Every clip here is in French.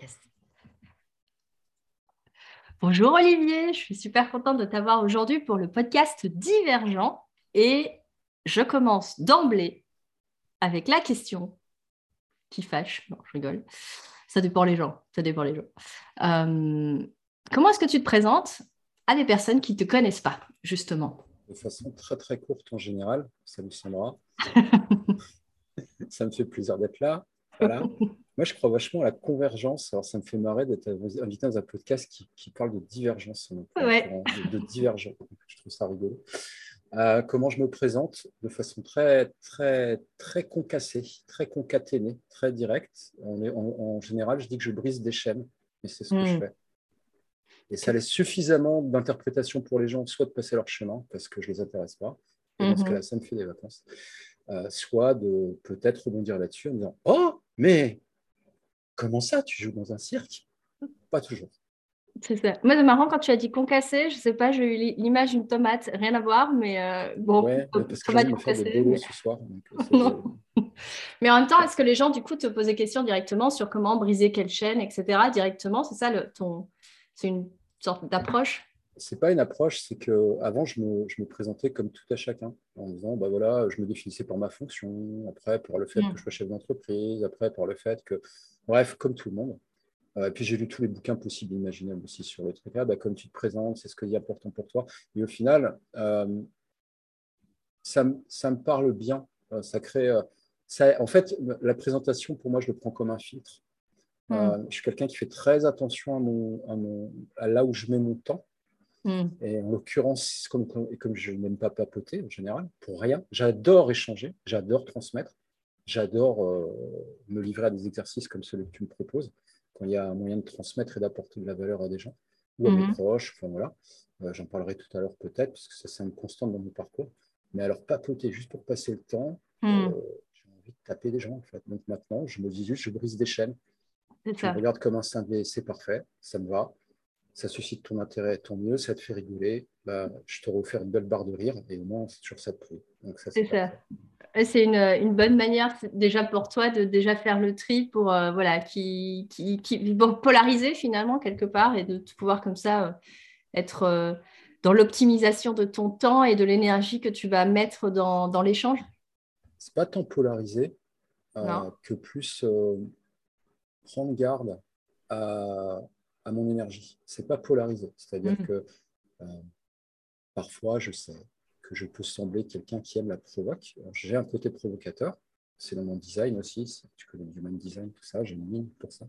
Yes. Bonjour Olivier, je suis super contente de t'avoir aujourd'hui pour le podcast Divergent et je commence d'emblée avec la question qui fâche. Non, je rigole. Ça dépend les gens. Ça dépend les gens. Euh, comment est-ce que tu te présentes à des personnes qui ne te connaissent pas, justement? De façon très très courte en général. Salut Sandra. ça me fait plaisir d'être là. Voilà. Moi, je crois vachement à la convergence. Alors, ça me fait marrer d'être invité dans un podcast qui, parle de divergence, de, de divergence. Je trouve ça rigolo. Euh, comment je me présente de façon très, très, très concassée, très concaténée, très directe. On est, en général, je dis que je brise des chaînes, et c'est ce que je hmm. fais. Et ça laisse suffisamment d'interprétation pour les gens, soit de passer leur chemin, parce que je ne les intéresse pas, et dans ce mhm. cas-là, ça me fait des vacances, euh, soit de peut-être rebondir là-dessus en disant Oh, mais comment ça, tu joues dans un cirque? Pas toujours. C'est ça. Moi, c'est marrant quand tu as dit concassé, je sais pas, j'ai eu l'image d'une tomate, rien à voir, mais euh, bon, ouais, parce que tomate concassée. Mais... ce soir. Euh, mais en même temps, est-ce que les gens, du coup, te posent des questions directement sur comment briser quelle chaîne, etc. Directement, c'est ça, le, ton... c'est une sorte d'approche? C'est pas une approche, c'est que avant je me, je me, présentais comme tout à chacun en disant bah voilà, je me définissais par ma fonction, après par le fait mm. que je sois chef d'entreprise, après par le fait que bref, comme tout le monde. Euh, et puis j'ai lu tous les bouquins possibles et imaginables aussi sur le truc. Bah, comme tu te présentes, c'est ce qui est important pour toi. Et au final, euh, ça, ça, me parle bien. Euh, ça crée. Ça, en fait, la présentation, pour moi, je le prends comme un filtre. Mm. je suis quelqu'un qui fait très attention à, mon, à, mon, à, là où je mets mon temps. Mm. Et en l'occurrence, comme, comme je n'aime pas papoter en général, pour rien, j'adore échanger, j'adore transmettre, j'adore me livrer à des exercices comme celui que tu me proposes quand il y a un moyen de transmettre et d'apporter de la valeur à des gens ou à mes mhm. proches. Enfin, voilà. Euh, j'en parlerai tout à l'heure peut-être, parce que ça, c'est une constante dans mon parcours. Mais alors, papoter juste pour passer le temps, euh, j'ai envie de taper des gens, en fait. Donc maintenant, je me dis juste, je brise des chaînes. Je regarde comme un cinglé, c'est parfait, ça me va. Ça suscite ton intérêt, tant mieux, ça te fait rigoler. Bah, je te refais une belle barre de rire et au moins, c'est toujours ça de prix. C'est ça c'est une, bonne manière déjà pour toi de déjà faire le tri pour euh, voilà qui, qui, polariser finalement quelque part et de pouvoir comme ça euh, être euh, dans l'optimisation de ton temps et de l'énergie que tu vas mettre dans, dans l'échange C'est pas tant polariser que plus prendre garde à, à mon énergie. C'est pas polariser, c'est-à-dire mmh. que parfois je sais que je peux sembler quelqu'un qui aime la provoque. J'ai un côté provocateur, c'est dans mon design aussi. Tu connais le human design, tout ça, j'ai une ligne pour ça.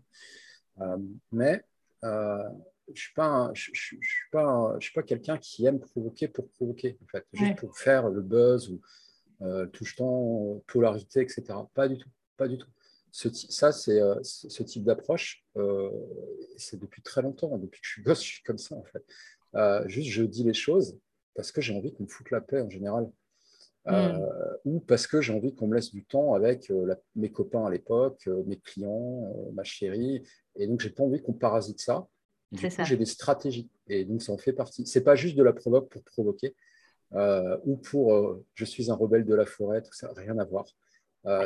Euh, mais euh, je suis pas, je, je, suis pas, je suis pas quelqu'un qui aime provoquer pour provoquer, en fait, juste pour faire le buzz ou euh, tout temps polarité, etc. Pas du tout, pas du tout. Ce, ça, c'est euh, ce type d'approche, c'est depuis très longtemps, depuis que je suis gosse, je suis comme ça en fait. juste, je dis les choses parce que j'ai envie qu'on me foute la paix en général. Euh, hmm. ou parce que j'ai envie qu'on me laisse du temps avec euh, mes copains à l'époque, euh, mes clients, ma chérie. Et donc, j'ai pas envie qu'on parasite ça. j'ai des stratégies. Et donc, ça en fait partie. C'est pas juste de la provoque pour provoquer ou pour je suis un rebelle de la forêt, tout ça, rien à voir.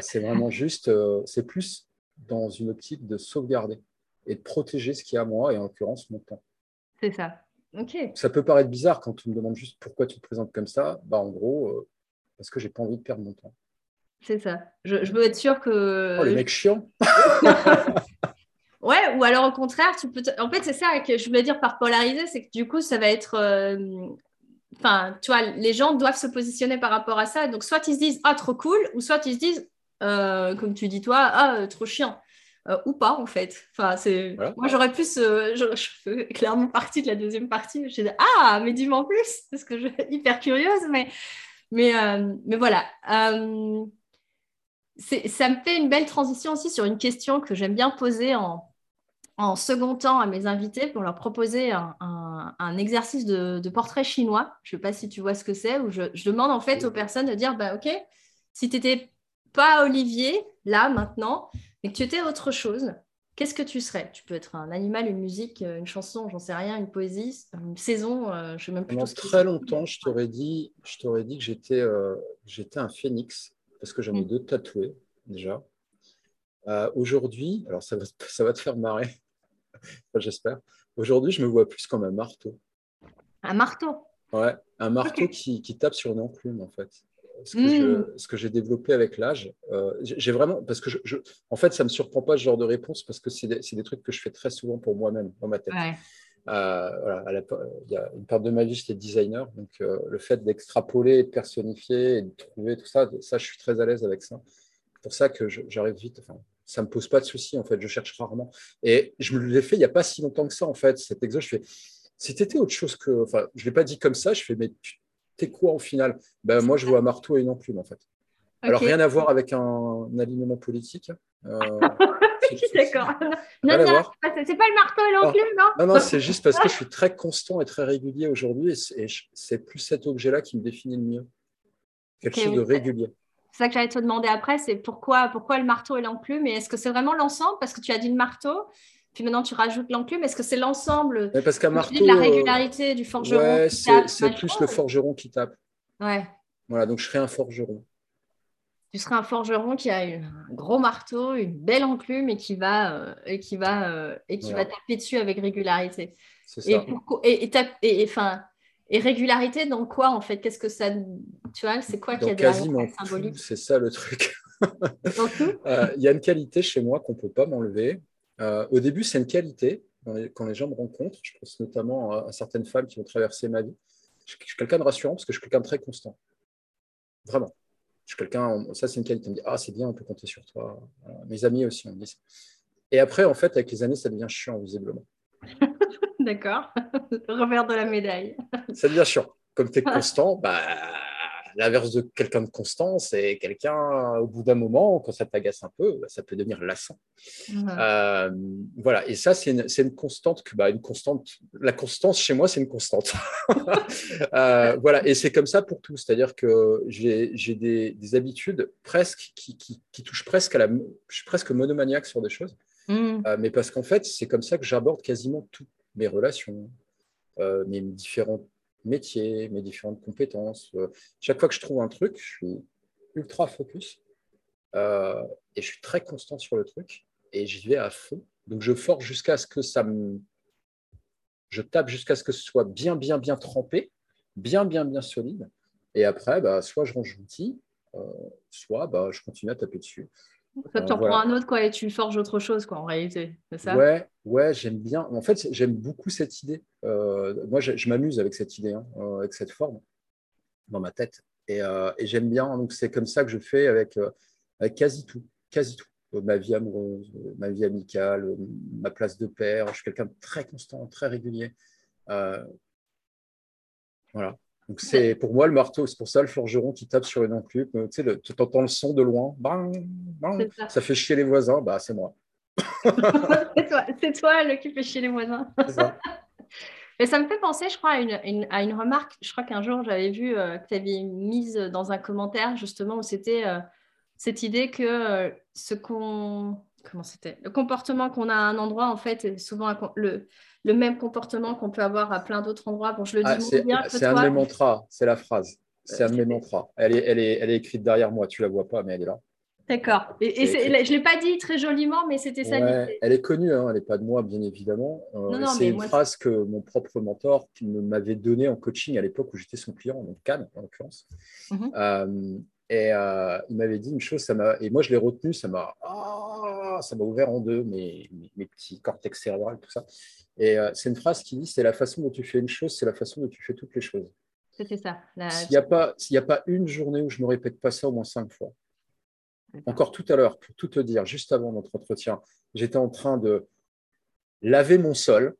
C'est vraiment juste, c'est plus dans une optique de sauvegarder et de protéger ce qui est à moi et en l'occurrence mon temps. C'est ça. Ça peut paraître bizarre quand tu me demandes juste pourquoi tu te présentes comme ça. Bah, en gros, euh, parce que j'ai pas envie de perdre mon temps. C'est ça. Je, veux être sûr que. Oh, les mecs chiants Ouais, ou alors au contraire, tu peux. En fait, c'est ça que je voulais dire par polariser, c'est que du coup, ça va être. Euh, enfin, tu vois, les gens doivent se positionner par rapport à ça. Donc, soit ils se disent Ah, trop cool, ou soit ils se disent, euh, comme tu dis toi, Ah, trop chiant. Euh, ou pas en fait. Enfin, c'est... Moi j'aurais plus, euh, je, fais clairement partie de la deuxième partie. Je dis ah mais dis-moi en plus parce que je suis hyper curieuse, mais mais euh, mais voilà. ça me fait une belle transition aussi sur une question que j'aime bien poser en, en second temps à mes invités pour leur proposer un, un, exercice de, de, portrait chinois. Je ne sais pas si tu vois ce que c'est, où je, je, demande en fait aux personnes de dire bah ok, si tu n'étais pas Olivier là maintenant, et que tu étais autre chose, qu'est-ce que tu serais? Tu peux être un animal, une musique, euh, une chanson, j'en sais rien, une poésie, une saison, euh, je sais même plus. Pendant très longtemps, je t'aurais dit, je t'aurais dit que j'étais, euh, j'étais un phénix parce que j'en ai mm. deux tatoués déjà. Aujourd'hui, alors ça va, ça va te faire marrer. j'espère. Aujourd'hui, je me vois plus comme un marteau. Un marteau? Ouais, un marteau qui, qui, tape sur une enclume, en fait. Ce que, hmm. j'ai développé avec l'âge, euh, j'ai vraiment. Parce que, je, en fait, ça me surprend pas ce genre de réponse parce que c'est des, des, trucs que je fais très souvent pour moi-même dans ma tête. Euh, voilà, il y a une part de ma vie, j'étais designer, donc euh, le fait d'extrapoler, de personnifier et de trouver tout ça, ça, je suis très à l'aise avec ça. C'est pour ça que j'arrive vite. Enfin, ça me pose pas de souci, en fait, je cherche rarement. Et je me l'ai fait il n'y a pas si longtemps que ça, en fait, cet exo, je fais, si tu étais autre chose que, enfin, je l'ai pas dit comme ça, je fais, mais tu es quoi au final? Ben, Moi, je vois un marteau et une enclume, en fait. Alors, rien à voir avec un, alignement politique. Euh, D'accord. Non, non, c'est pas le marteau et l'enclume, non? Non, non, c'est juste parce que je suis très constant et très régulier aujourd'hui et c'est plus cet objet-là qui me définit le mieux. Quelque chose de régulier. C'est ça que j'allais te demander après, c'est pourquoi, pourquoi le marteau et l'enclume Et est-ce que c'est vraiment l'ensemble? Parce que tu as dit le marteau, puis maintenant tu rajoutes l'enclume. Est-ce que c'est l'ensemble Parce qu'un marteau. la régularité du forgeron Ouais, c'est plus le forgeron qui tape. Ouais. Voilà, donc je serais un forgeron tu seras un forgeron qui a un gros marteau, une belle enclume et qui va, euh, et qui va, euh, et qui va taper dessus avec régularité. C'est ça. Et, et, enfin, et, régularité dans quoi en fait? Qu'est-ce que ça. Tu vois, c'est quoi qui a quasiment symbolique? C'est ça le truc. Euh, il y a une qualité chez moi qu'on ne peut pas m'enlever. Au début, c'est une qualité. Quand les, gens me rencontrent, je pense notamment à, certaines femmes qui ont traversé ma vie. Je, je suis quelqu'un de rassurant parce que je suis quelqu'un de très constant. Vraiment quelqu'un, ça c'est une qualité, on me dit Ah, c'est bien, on peut compter sur toi. Mes amis aussi, on me dit ça. Et après, en fait, avec les années, ça devient chiant, visiblement. D'accord. Revers de la médaille. ça devient chiant. Comme tu es constant, bah, L'inverse de quelqu'un de constant, c'est quelqu'un, au bout d'un moment, quand ça t'agace un peu, bah, ça peut devenir lassant. Euh, voilà, et ça, c'est une, constante que, bah, une constante, la constance chez moi, c'est une constante. Euh, voilà, et c'est comme ça pour tout. C'est-à-dire que j'ai des, habitudes presque qui, touchent presque à la. Je suis presque monomaniaque sur des choses. Mm. Euh, mais parce qu'en fait, c'est comme ça que j'aborde quasiment toutes mes relations, mes différentes métier, mes différentes compétences. Euh, chaque fois que je trouve un truc, je suis ultra focus euh, et je suis très constant sur le truc et j'y vais à fond. Donc je force jusqu'à ce que ça me. Je tape jusqu'à ce que ce soit bien, bien, bien trempé, bien, bien, bien solide. Et après, bah, soit je range l'outil, euh, soit bah, je continue à taper dessus. Ça, tu en prends un autre quoi, et tu forges autre chose quoi, en réalité. C'est ça? Ouais, ouais j'aime bien. En fait, j'aime beaucoup cette idée. Euh, moi, je, m'amuse avec cette idée, hein, euh, avec cette forme dans ma tête. Et, euh, et j'aime bien. Donc, c'est comme ça que je fais avec, avec quasi tout. Quasi tout. ma vie amoureuse, ma vie amicale, ma place de père. Je suis quelqu'un de très constant, très régulier. voilà. Donc c'est pour moi le marteau, c'est pour ça le forgeron qui tape sur une enclume. Tu sais, tu entends le son de loin, ça. fait chier les voisins, bah c'est moi. c'est toi, toi le qui fait chier les voisins. Ça. Mais ça me fait penser, je crois, à une, à une remarque. Je crois qu'un jour, j'avais vu euh, que tu avais mise dans un commentaire, justement, où c'était euh, cette idée que euh, ce qu'on. Comment c'était? Le comportement qu'on a à un endroit, en fait, est souvent le, le même comportement qu'on peut avoir à plein d'autres endroits. Bon, je le dis ah, bien C'est un de mes mantras, c'est la phrase. C'est un de mes mantras. Elle est, elle, est, elle est écrite derrière moi, tu la vois pas, mais elle est là. D'accord. Et, je ne l'ai pas dit très joliment, mais c'était ça. elle est connue, hein, elle n'est pas de moi, bien évidemment. Euh, c'est une phrase que mon propre mentor m'avait donnée en coaching à l'époque où j'étais son client, donc Cannes en l'occurrence. Mhm. Euh, et euh, il m'avait dit une chose, ça m'a, et moi je l'ai retenu, ça m'a, ah, ça m'a ouvert en deux mes, mes, petits cortex cérébrales, tout ça. Et euh, c'est une phrase qui dit c'est la façon dont tu fais une chose, c'est la façon dont tu fais toutes les choses. C'était ça. S'il n'y a, pas, a pas une journée où je ne me répète pas ça au moins cinq fois. Encore tout à l'heure, pour tout te dire, juste avant notre entretien, j'étais en train de laver mon sol.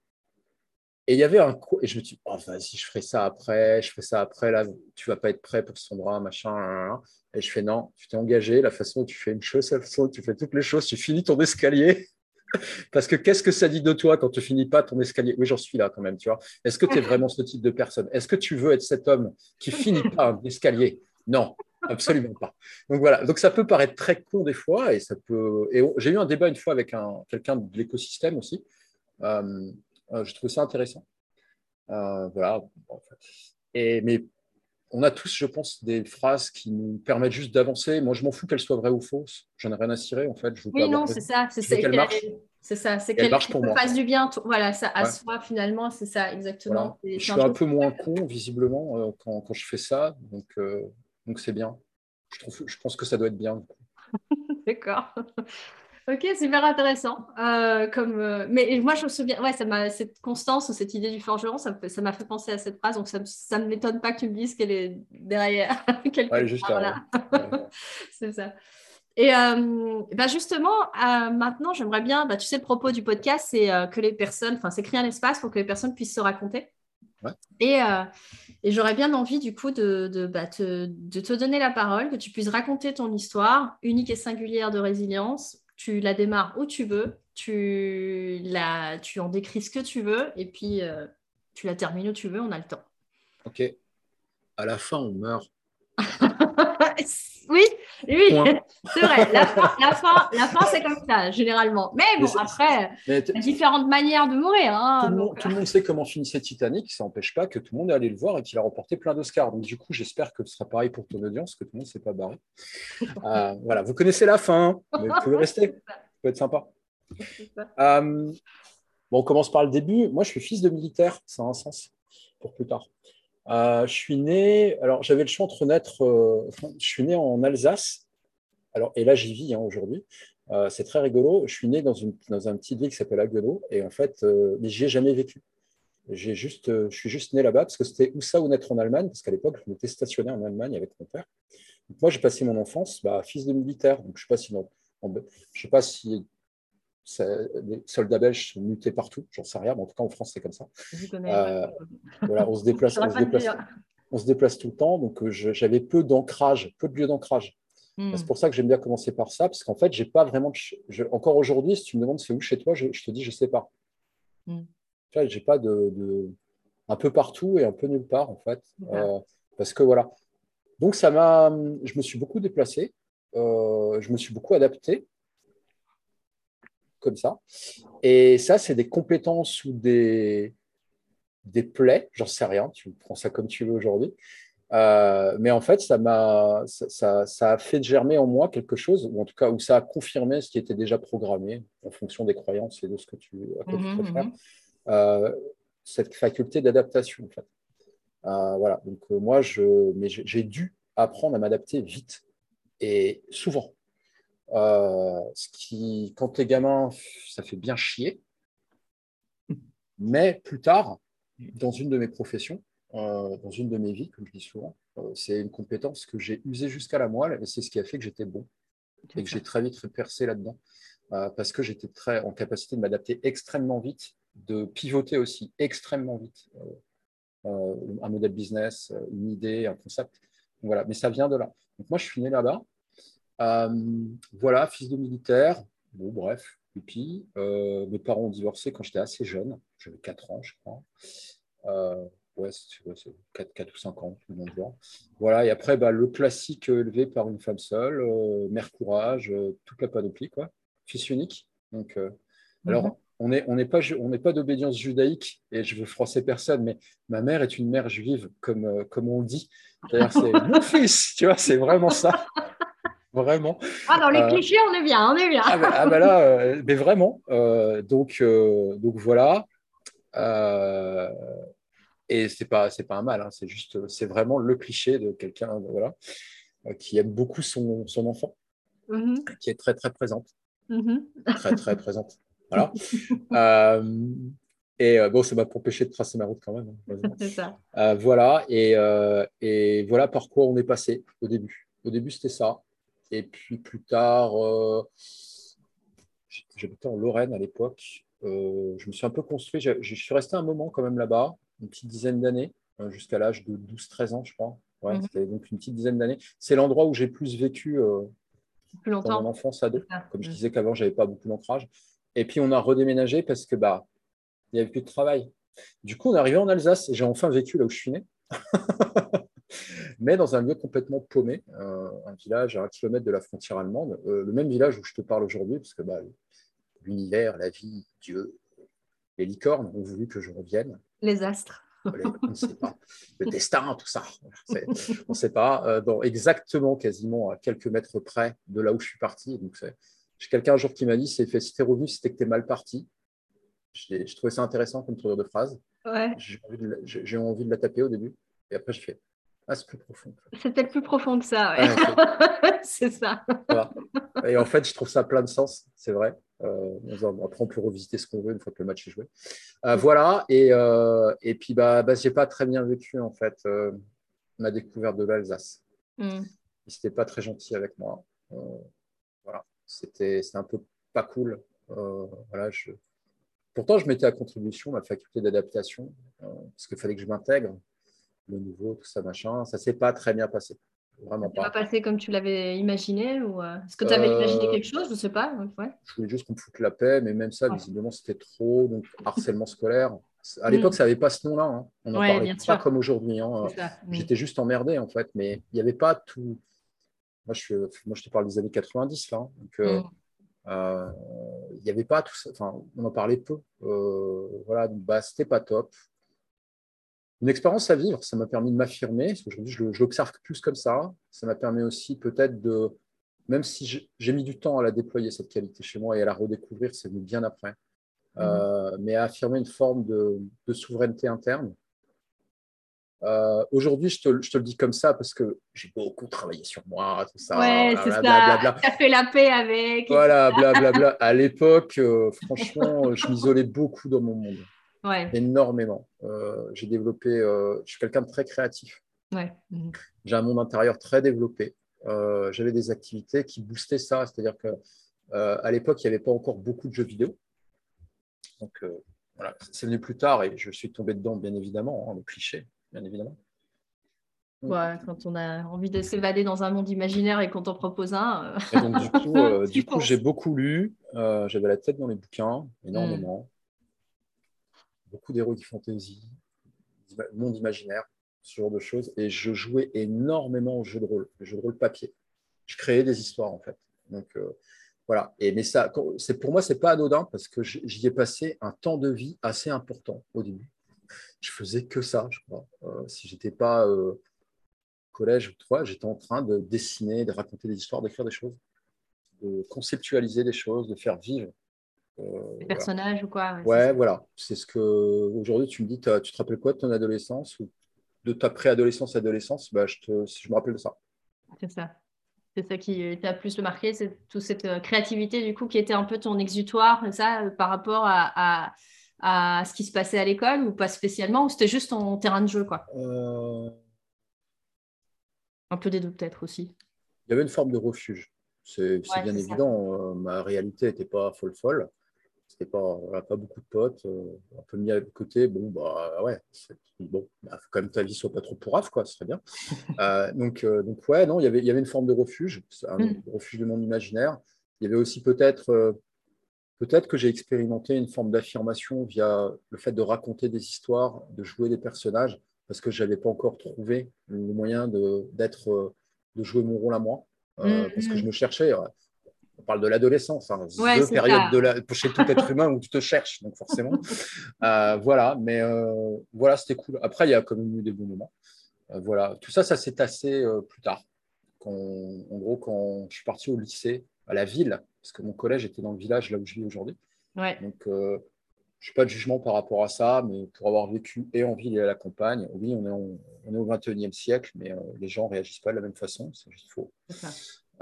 Et il y avait un et je me dis, oh, vas-y, je ferai ça après, je ferai ça après, là, tu vas pas être prêt pour son bras, machin. Et je fais, non, tu t'es engagé, la façon dont tu fais une chose, la façon dont tu fais toutes les choses, tu finis ton escalier, parce que qu'est-ce que ça dit de toi quand tu finis pas ton escalier? Oui, j'en suis là quand même, tu vois. Est-ce que tu es vraiment ce type de personne? Est-ce que tu veux être cet homme qui finit pas un escalier? Non, absolument pas. Donc voilà, donc ça peut paraître très con des fois et ça peut. Et j'ai eu un débat une fois avec un quelqu'un de l'écosystème aussi. Euh, je trouve ça intéressant. Euh, voilà. Et mais on a tous, je pense, des phrases qui nous permettent juste d'avancer. Moi, je m'en fous qu'elles soient vraies ou fausses. J'en ai rien à cirer, en fait. Je oui, non, c'est ça. C'est ça. C'est ça, c'est qu'elle fasse du bien, voilà, ça à soi finalement, c'est ça exactement. Je suis un, peu moins con visiblement euh, quand, quand, je fais ça, donc euh, donc c'est bien. Je, trouve, je pense que ça doit être bien. D'accord. Ok, super intéressant. Euh, comme, mais moi, je me souviens, ouais, ça cette constance ou cette idée du forgeron, ça, m'a fait penser à cette phrase. Donc, ça ne m'étonne pas que tu me dises qu'elle est derrière. ouais, juste là. c'est ça. Et euh, bah justement, euh, maintenant, j'aimerais bien, bah, tu sais, le propos du podcast, c'est euh, que les personnes, enfin, c'est créer un espace pour que les personnes puissent se raconter. Et, et j'aurais bien envie, du coup, de, de, bah, te, de, te, donner la parole, que tu puisses raconter ton histoire unique et singulière de résilience. Tu la démarres où tu veux, tu, la, tu en décris ce que tu veux, et puis tu la termines où tu veux, on a le temps. Ok. À la fin, on meurt. Oui, oui, c'est vrai. La fin, la fin, c'est comme ça, généralement. Mais bon, après, il y a différentes manières de mourir. Hein, tout, le monde, sait comment finissait Titanic. Ça n'empêche pas que tout le monde est allé le voir et qu'il a remporté plein d'Oscars. Donc, du coup, j'espère que ce sera pareil pour ton audience, que tout le monde ne s'est pas barré. Euh, voilà, vous connaissez la fin, mais vous pouvez rester. Ça peut être sympa. Euh, bon, on commence par le début. Moi, je suis fils de militaire. Ça a un sens pour plus tard. Euh, je suis né, alors j'avais le choix entre naître, euh, je suis né en Alsace, alors, et là j'y vis hein, aujourd'hui. Euh, c'est très rigolo. Je suis né dans, une, dans un petit ville qui s'appelle Haguenau, et en fait, mais j'y ai jamais vécu. J'ai juste, je suis juste né là-bas parce que c'était où ça ou naître en Allemagne, parce qu'à l'époque, je m'étais stationné en Allemagne avec mon père. moi, j'ai passé mon enfance bah, fils de militaire. Donc, je ne si, je sais pas si les soldats belges sont mutés partout, j'en sais rien, mais en tout cas en France c'est comme ça. Euh, voilà, on se déplace, on se déplace, on se déplace, tout le temps, donc euh, j'avais peu d'ancrage, peu de lieux d'ancrage. Hmm. C'est pour ça que j'aime bien commencer par ça, parce qu'en fait, j'ai pas vraiment. encore aujourd'hui, si tu me demandes c'est où chez toi, je, te dis je sais pas. Hmm. J'ai pas de, un peu partout et un peu nulle part en fait, euh, parce que voilà. Donc ça m'a, je me suis beaucoup déplacé, je me suis beaucoup adapté comme ça. Et ça, c'est des compétences ou des, des plaies, j'en sais rien, tu prends ça comme tu veux aujourd'hui. Euh, mais en fait, ça, m'a, ça, ça, a fait germer en moi quelque chose, ou en tout cas, où ça a confirmé ce qui était déjà programmé en fonction des croyances et de ce que tu, à mmh, faire. Mmh. Euh, cette faculté d'adaptation, en fait. Euh, voilà. Donc, moi, je, mais j'ai dû apprendre à m'adapter vite et souvent. Euh, ce qui, quand t'es gamin, ça fait bien chier. Mais plus tard, dans une de mes professions, euh, dans une de mes vies, comme je dis souvent, euh, c'est une compétence que j'ai usée jusqu'à la moelle et c'est ce qui a fait que j'étais bon et que j'ai très vite percé là-dedans parce que j'étais très en capacité de m'adapter extrêmement vite, de pivoter aussi extrêmement vite un modèle business, une idée, un concept. voilà, mais ça vient de là. Donc moi, je suis né là-bas voilà, fils de militaire. Bon, bref, et puis euh, mes parents ont divorcé quand j'étais assez jeune. J'avais 4 ans, je crois. Euh, ouais, c'est 4, ou 5 ans, tout le monde voit. Voilà, et après, bah, le classique élevé par une femme seule, mère courage, toute la panoplie, quoi. Fils unique. Donc, alors, mhm. on n'est on pas, on pas d'obédience judaïque, et je veux froisser personne, mais ma mère est une mère juive, comme, comme on le dit. C'est mon fils, tu vois, c'est vraiment ça. Vraiment. Ah, dans les euh, clichés, on est bien, on est bien. ah, ben, ah ben là, euh, mais vraiment. Euh, donc, donc voilà. et c'est pas, c'est pas un mal. Hein, c'est juste, c'est vraiment le cliché de quelqu'un, voilà, qui aime beaucoup son, son enfant, mm-hmm. qui est très très présente, mm-hmm. très très présente. Voilà. Et bon, ça m'a empêché de tracer ma route quand même. Hein, c'est ça. voilà. Et, et, voilà par quoi on est passé au début. Au début, c'était ça. Et puis plus tard, euh, j'habitais en Lorraine à l'époque. Euh, je me suis un peu construit. Je, suis resté un moment quand même là-bas, une petite dizaine d'années, euh, jusqu'à l'âge de 12-13 ans, je crois. Ouais, mhm. C'était donc une petite dizaine d'années. C'est l'endroit où j'ai plus vécu plus longtemps. dans mon enfance ado. Comme je mhm. disais qu'avant, je n'avais pas beaucoup d'ancrage. Et puis, on a redéménagé parce que bah, il n'y avait plus de travail. Du coup, on est arrivé en Alsace et j'ai enfin vécu là où je suis né. mais dans un lieu complètement paumé, un village à un kilomètre de la frontière allemande, euh, le même village où je te parle aujourd'hui, parce que bah, l'univers, la vie, Dieu, les licornes ont voulu que je revienne. Les astres. on ne sait pas. Le destin, tout ça. On ne sait pas. Euh, dans exactement, quasiment à quelques mètres près de là où je suis parti. Donc, J'ai quelqu'un un jour qui m'a dit c'est fait, si t'es revenu, c'était que t'es mal parti. J'ai trouvé ça intéressant comme tournure de phrase. Ouais. J'ai eu envie, de la taper au début. Et après, j'ai fait Ah, c'est plus profond. C'était plus profond que ça. Ouais. c'est ça. Et en fait, je trouve ça plein de sens, c'est vrai. Euh, après, on peut revisiter ce qu'on veut une fois que le match est joué. Euh, voilà. Et, euh, et puis, bah, bah j'ai pas très bien vécu, en fait, ma découverte de l'Alsace. Mm. Il n'était pas très gentil avec moi. voilà. C'était un peu pas cool. voilà, je... Pourtant, je mettais à contribution ma faculté d'adaptation, parce qu'il fallait que je m'intègre, le nouveau, tout ça, machin. Ça s'est pas très bien passé. Vraiment pas. pas passé comme tu l'avais imaginé ou euh, est-ce que tu avais euh, imaginé quelque chose? Je ne sais pas. Je voulais juste qu'on me foute la paix, mais même ça, visiblement, c'était trop. Donc, harcèlement scolaire. À l'époque, mm. ça n'avait pas ce nom-là. Hein. On n'en parlait pas comme aujourd'hui. Hein. J'étais juste emmerdé, en fait, mais il n'y avait pas tout. Moi je, moi, je te parle des années 90, là. Hein. Donc, euh, mm. il n'y avait pas tout ça. Enfin, on en parlait peu. voilà, donc, bah, c'était pas top une expérience à vivre. Ça m'a permis de m'affirmer. Aujourd'hui, je, l'observe plus comme ça. Ça m'a permis aussi peut-être de, même si j'ai mis du temps à la déployer, cette qualité chez moi, et à la redécouvrir, c'est venu bien après, mhm. euh, mais à affirmer une forme de, souveraineté interne. Euh, aujourd'hui, je te, le dis comme ça parce que j'ai beaucoup travaillé sur moi, tout ça. Ouais, c'est ça. Tu as fait la paix avec. Voilà, blablabla. à l'époque, euh, franchement, je m'isolais beaucoup dans mon monde énormément. Euh, j'ai développé, euh, je suis quelqu'un de très créatif. Mhm. J'ai un monde intérieur très développé. Euh, j'avais des activités qui boostaient ça, c'est-à-dire que à l'époque, il n'y avait pas encore beaucoup de jeux vidéo. Donc voilà, c'est venu plus tard et je suis tombé dedans, bien évidemment, hein, le cliché, bien évidemment. Ouais, quand on a envie de s'évader dans un monde imaginaire et qu'on t'en propose un. donc, du coup, j'ai beaucoup lu. J'avais la tête dans les bouquins, énormément beaucoup d'héroïque fantasy, monde imaginaire, ce genre de choses. Et je jouais énormément aux jeux de rôle, aux jeux de rôle papier. Je créais des histoires, en fait. Donc, euh, voilà. Et, mais ça, c'est, pour moi, c'est pas anodin parce que j'y ai passé un temps de vie assez important au début. Je faisais que ça, je crois. Euh, si j'étais pas euh, collège ou trois, j'étais en train de dessiner, de raconter des histoires, d'écrire des choses, de conceptualiser des choses, de faire vivre les personnages ou quoi Ouais, voilà. C'est ce que aujourd'hui tu me dis. Tu te rappelles quoi de ton adolescence ou de ta préadolescence, adolescence? Bah, je, te, je me rappelle de ça. C'est ça. C'est ça qui t'a plus marqué, c'est toute cette euh, créativité du coup qui était un peu ton exutoire, ça, euh, par rapport à, à, ce qui se passait à l'école ou pas spécialement, ou c'était juste ton terrain de jeu quoi? Euh. Un peu des deux peut-être aussi. Il y avait une forme de refuge. C'est bien évident. ma réalité n'était pas folle folle c'était pas, pas beaucoup de potes, euh, un peu mis à côté. Bon, bah ouais, bon, bah, faut quand même ta vie soit pas trop pourrave, quoi, ce serait bien. Euh, donc, euh, donc, ouais, non, y il y avait une forme de refuge, un mm. refuge de mon imaginaire. Il y avait aussi peut-être peut-être que j'ai expérimenté une forme d'affirmation via le fait de raconter des histoires, de jouer des personnages, parce que je n'avais pas encore trouvé le moyen de, d'être, de jouer mon rôle à moi, mm, parce que mm. je me cherchais on parle de l'adolescence, hein, deux périodes de la, chez tout être humain où tu te cherches, donc forcément. Euh, voilà, mais euh, voilà, c'était cool. Après, il y a quand même eu des bons moments. Euh, voilà, tout ça, ça s'est tassé plus tard. Quand, en gros, quand je suis parti au lycée, à la ville, parce que mon collège était dans le village là où je vis aujourd'hui. Donc, je n'ai pas de jugement par rapport à ça, mais pour avoir vécu et en ville et à la campagne, oui, on est, on est au 21e siècle, mais les gens ne réagissent pas de la même façon, c'est juste faux.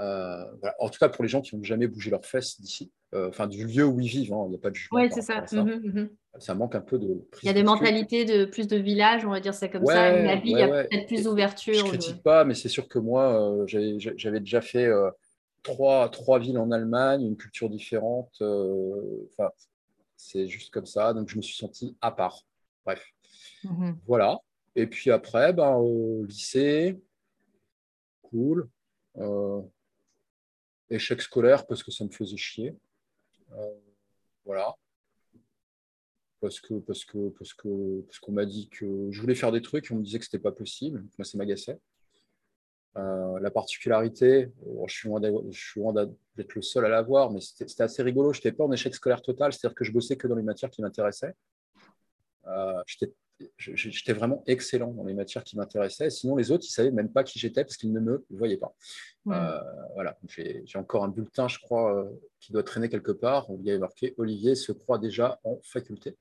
Euh, en tout cas, pour les gens qui n'ont jamais bougé leurs fesses d'ici, euh, enfin du lieu où ils vivent, hein, il n'y a pas de jugement. Oui, c'est ça. Mhm, mhm. Ça manque un peu de. Il y a des mentalités de plus de village, on va dire ça comme ça. La vie, il y a peut-être plus d'ouverture. Je ne critique pas, mais c'est sûr que moi, euh, j'avais déjà fait trois, trois villes en Allemagne, une culture différente. Enfin, c'est juste comme ça. Donc, je me suis senti à part. Bref. Mhm. Voilà. Et puis après, ben, au lycée, cool échec scolaire parce que ça me faisait chier. Euh, voilà. Parce que parce que parce que parce qu'on m'a dit que je voulais faire des trucs et on me disait que c'était pas possible. Moi, ça m'agaçait. Euh, la particularité, je suis loin d'être le seul à l'avoir, mais c'était assez rigolo. Je n'étais pas en échec scolaire total, c'est-à-dire que je bossais que dans les matières qui m'intéressaient. Euh, j'étais j'étais vraiment excellent dans les matières qui m'intéressaient. Sinon, les autres, ils ne savaient même pas qui j'étais parce qu'ils ne me voyaient pas. Euh, voilà, j'ai encore un bulletin, je crois, euh, qui doit traîner quelque part. Il y avait marqué Olivier se croit déjà en faculté.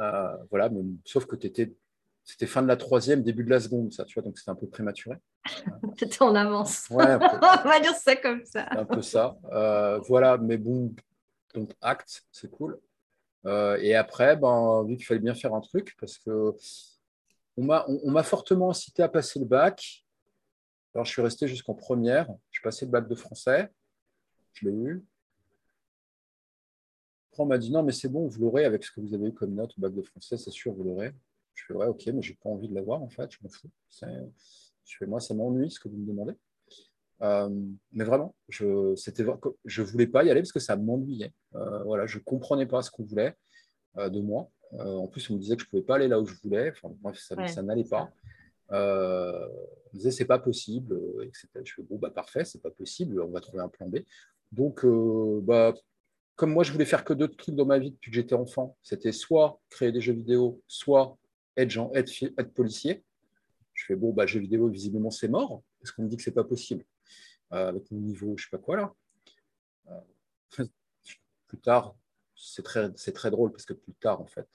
Euh, voilà, mais, sauf que c'était fin de la troisième, début de la seconde, ça, tu vois, donc c'était un peu prématuré. C'était en avance. Ouais, On va dire ça comme ça. Un peu ça. voilà, mais bon, donc acte, c'est cool. Euh, et après, ben, vu qu'il fallait bien faire un truc, parce que on m'a fortement incité à passer le bac. Alors, je suis resté jusqu'en première. Je passé le bac de français. Je l'ai eu. Après, on m'a dit non, mais c'est bon, vous l'aurez avec ce que vous avez eu comme note au bac de français, c'est sûr, vous l'aurez. Je fais ouais, ok, mais j'ai pas envie de l'avoir en fait, je m'en fous. Je moi, ça m'ennuie ce que vous me demandez. Euh, mais vraiment, je ne voulais pas y aller parce que ça m'ennuyait. Euh, voilà, je ne comprenais pas ce qu'on voulait euh, de moi. en plus, on me disait que je ne pouvais pas aller là où je voulais. Enfin, bref, ça, n'allait pas. on me disait c'est pas possible, etc. Je fais bon, bah parfait, c'est pas possible, on va trouver un plan B. Donc, bah, comme moi, je voulais faire que deux trucs dans ma vie depuis que j'étais enfant, c'était soit créer des jeux vidéo, soit être, genre, être, être policier. Je fais bon, bah, jeux vidéo, visiblement, c'est mort, parce qu'on me dit que c'est pas possible? Euh, avec mon niveau, je sais pas quoi là. Euh, plus tard, c'est très, très drôle parce que plus tard, en fait,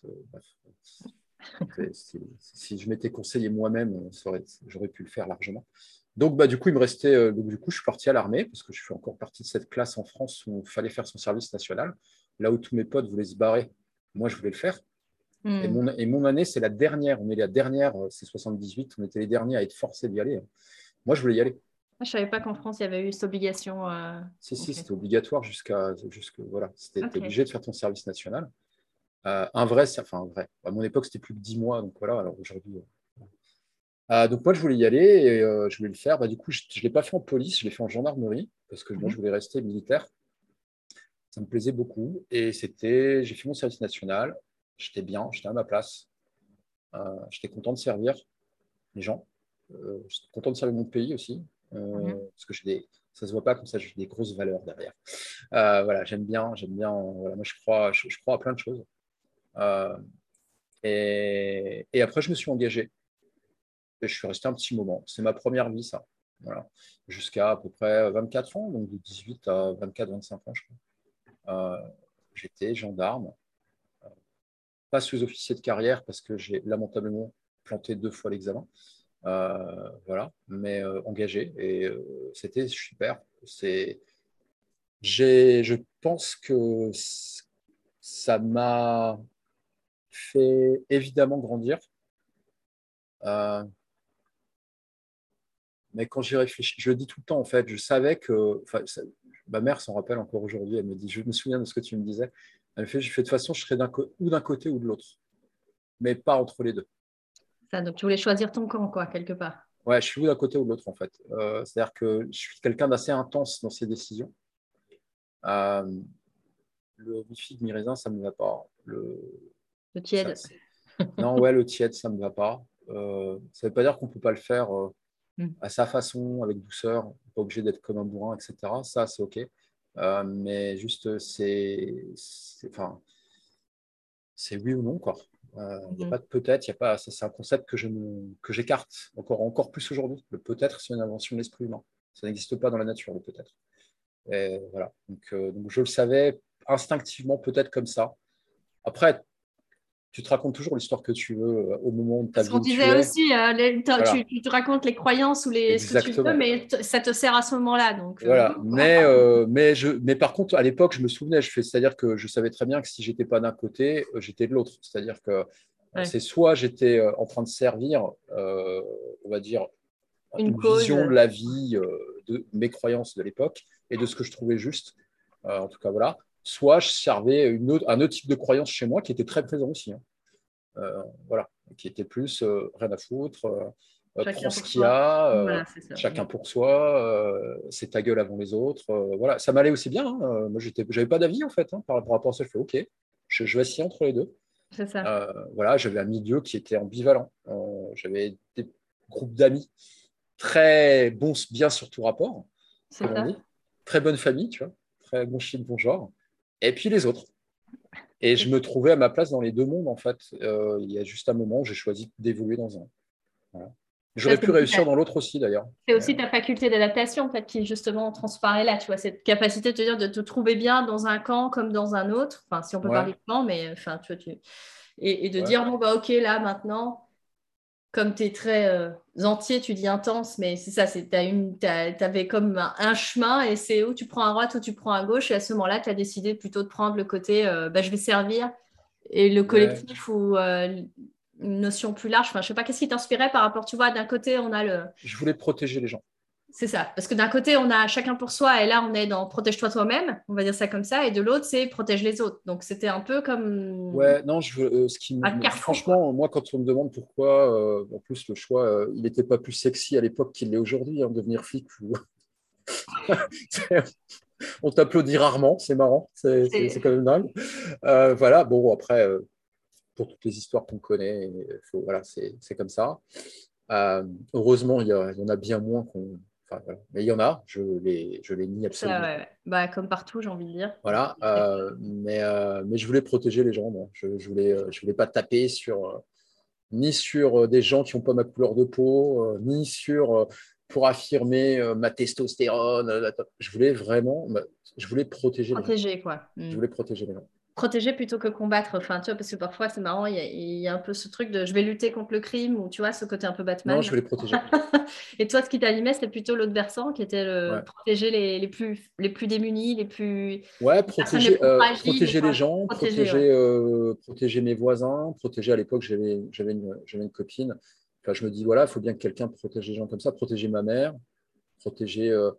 euh, si, je m'étais conseillé moi-même, j'aurais pu le faire largement. Donc, bah, du coup, il me restait. donc, du coup, je suis parti à l'armée parce que je suis encore partie de cette classe en France où il fallait faire son service national. Là où tous mes potes voulaient se barrer, moi, je voulais le faire. Et, hmm. mon, et, mon, année, c'est la dernière. On est la dernière, c'est 78. On était les derniers à être forcés d'y aller. Moi, je voulais y aller. Je ne savais pas qu'en France, il y avait eu cette obligation. Euh, si, si, c'était obligatoire jusqu'à. voilà, c'était obligé de faire ton service national. Euh, un vrai, enfin un vrai. À mon époque, c'était plus que 10 mois, donc voilà, alors aujourd'hui. Euh, donc moi, je voulais y aller et je voulais le faire. Bah, du coup, je ne l'ai pas fait en police, je l'ai fait en gendarmerie parce que moi, mhm. je voulais rester militaire. Ça me plaisait beaucoup. Et c'était, j'ai fait mon service national. J'étais bien, j'étais à ma place. j'étais content de servir les gens. j'étais content de servir mon pays aussi. Euh, mhm. parce que des, ça se voit pas comme ça, j'ai des grosses valeurs derrière. Euh, voilà, j'aime bien, j'aime bien. Voilà, moi, je crois, je, crois à plein de choses. Euh, et, et, après, je me suis engagé. Et je suis resté un petit moment. C'est ma première vie, ça. Voilà. Jusqu'à à peu près 24 ans, donc de 18 à 24-25 ans, je crois. J'étais gendarme, pas sous-officier de carrière parce que j'ai lamentablement planté deux fois l'examen. Euh, voilà, mais euh, engagé. Et euh, c'était super. C'est, je pense que ça m'a fait évidemment grandir. mais quand j'y réfléchis, je le dis tout le temps en fait, je savais que, ma mère s'en rappelle encore aujourd'hui, elle me dit, je me souviens de ce que tu me disais, elle me fait, je fais de toute façon, je serai ou d'un côté ou de l'autre, mais pas entre les deux donc tu voulais choisir ton camp, quoi, quelque part. Ouais, je suis d'un côté ou de l'autre, en fait. Euh, c'est-à-dire que je suis quelqu'un d'assez intense dans ses décisions. Euh, le mi de mi ça ne me va pas. Le, le tiède. non, ouais, le tiède, ça ne me va pas. Euh, ça ne veut pas dire qu'on ne peut pas le faire hmm. à sa façon, avec douceur, pas obligé d'être comme un bourrin, etc. Ça, c'est OK. mais juste, c'est. Enfin, c'est oui ou non, quoi. Euh, il n'y a mhm. pas de peut-être, il a pas. C'est un concept que je que j'écarte encore encore plus aujourd'hui. Le peut-être, c'est une invention de l'esprit humain. Ça n'existe pas dans la nature, le peut-être. Voilà. Donc, euh, donc, je le savais instinctivement, peut-être comme ça. Après, tu te racontes toujours l'histoire que tu veux euh, au moment tu as Ce qu'on disait aussi, euh, tu, te racontes les croyances ou les, ce que tu veux, mais ça te sert à ce moment-là. Donc, euh, voilà. mais, mais, je, mais par contre, à l'époque, je me souvenais, c'est-à-dire que je savais très bien que si j'étais pas d'un côté, j'étais de l'autre. C'est-à-dire que c'est soit j'étais en train de servir, on va dire, une, vision de la vie, de mes croyances de l'époque et de ce que je trouvais juste. en tout cas, voilà soit je servais une autre, un autre type de croyance chez moi qui était très présent aussi. Hein. Euh, voilà, qui était plus euh, rien à foutre, euh, prends ce qu'il y a, chacun pour soi, c'est ta gueule avant les autres. voilà, ça m'allait aussi bien. Hein. Moi, j'étais, j'avais pas d'avis en fait hein, par rapport à ça. Je fais OK, je, je vais entre les deux. Ça. voilà, j'avais un milieu qui était ambivalent. j'avais des groupes d'amis très bons, bien sur tout rapport. Très bonne famille, tu vois, très bon chic, bon genre et puis les autres. Et je me trouvais à ma place dans les deux mondes, en fait. Euh, il y a juste un moment où j'ai choisi d'évoluer dans un. J'aurais pu réussir dans l'autre aussi, d'ailleurs. C'est aussi ta faculté d'adaptation, en fait, qui justement transparaît là, tu vois, cette capacité de te dire de te trouver bien dans un camp comme dans un autre. Enfin, si on peut parler de camp, mais enfin, tu vois, tu... Et, de dire, bon, bah, ok, là, maintenant, comme tu es très euh, entier, tu dis intense, mais c'est ça, tu avais comme un, chemin et c'est où tu prends à droite ou tu prends à gauche. Et à ce moment-là, tu as décidé plutôt de prendre le côté euh, bah, je vais servir et le collectif ou euh, une notion plus large. Enfin, je sais pas, qu'est-ce qui t'inspirait par rapport, tu vois, d'un côté, on a le. Je voulais protéger les gens. C'est ça. Parce que d'un côté, on a chacun pour soi, et là, on est dans protège-toi toi-même, on va dire ça comme ça, et de l'autre, c'est protège les autres. Donc, c'était un peu comme. Ouais, non, je veux, euh, ce qui franchement, moi, quand on me demande pourquoi, euh, en plus, le choix, euh, il n'était pas plus sexy à l'époque qu'il l'est aujourd'hui, hein, devenir flic. on t'applaudit rarement, c'est marrant, c'est quand même dingue. voilà, bon, après, pour toutes les histoires qu'on connaît, voilà, c'est comme ça. heureusement, il y, il y, en a bien moins qu'on mais il y en a, je les, je les nie absolument. bah, comme partout, j'ai envie de dire. Voilà, euh, mais, euh, mais je voulais protéger les gens. Je ne voulais, euh, je voulais pas taper sur, ni sur des gens qui n'ont pas ma couleur de peau, ni sur pour affirmer ma testostérone. Je voulais vraiment, je voulais protéger, protéger les gens. quoi. Je voulais protéger les gens protéger plutôt que combattre. Enfin, tu vois, parce que parfois, c'est marrant, il y, a, un peu ce truc de je vais lutter contre le crime ou tu vois, ce côté un peu Batman. Non, je vais les protéger. et toi, ce qui t'animait, c'était plutôt l'autre versant qui était le protéger les, les, plus, les plus démunis, les plus. Ouais, protéger, les, euh, protéger les gens, protéger, euh, protéger, mes voisins, protéger à l'époque, j'avais une, une copine. Enfin, je me dis, voilà, il faut bien que quelqu'un protège les gens comme ça, protéger ma mère, protéger. Euh,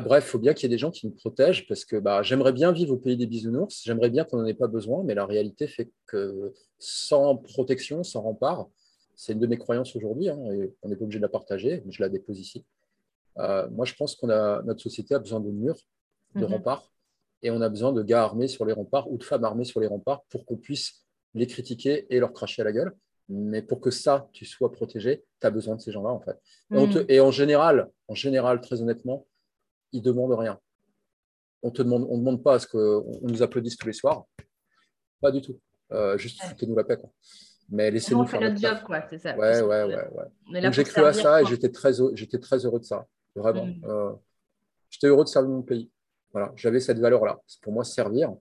bref, il faut bien qu'il y ait des gens qui nous protègent parce que bah, j'aimerais bien vivre au pays des bisounours, j'aimerais bien qu'on n'en ait pas besoin, mais la réalité fait que sans protection, sans rempart, c'est une de mes croyances aujourd'hui, hein, et on n'est pas obligé de la partager, mais je la dépose ici. Euh, moi, je pense que notre société a besoin de murs, de mhm. remparts, et on a besoin de gars armés sur les remparts ou de femmes armées sur les remparts pour qu'on puisse les critiquer et leur cracher à la gueule. Mais pour que ça, tu sois protégé, tu as besoin de ces gens-là, en fait. Mhm. et en général, en général, très honnêtement, ils ne demandent rien. On ne demande, on demande pas à ce qu'on nous applaudisse tous les soirs. Pas du tout. Euh, juste foutez-nous la paix. Mais laissez-nous faire notre job, quoi, c'est ça. Ouais, ouais, ouais, ouais. Donc j'ai cru à ça et j'étais très, j'étais très heureux de ça. Vraiment. Mm. Euh, j'étais heureux de servir mon pays. Voilà, j'avais cette valeur-là. Pour moi, servir,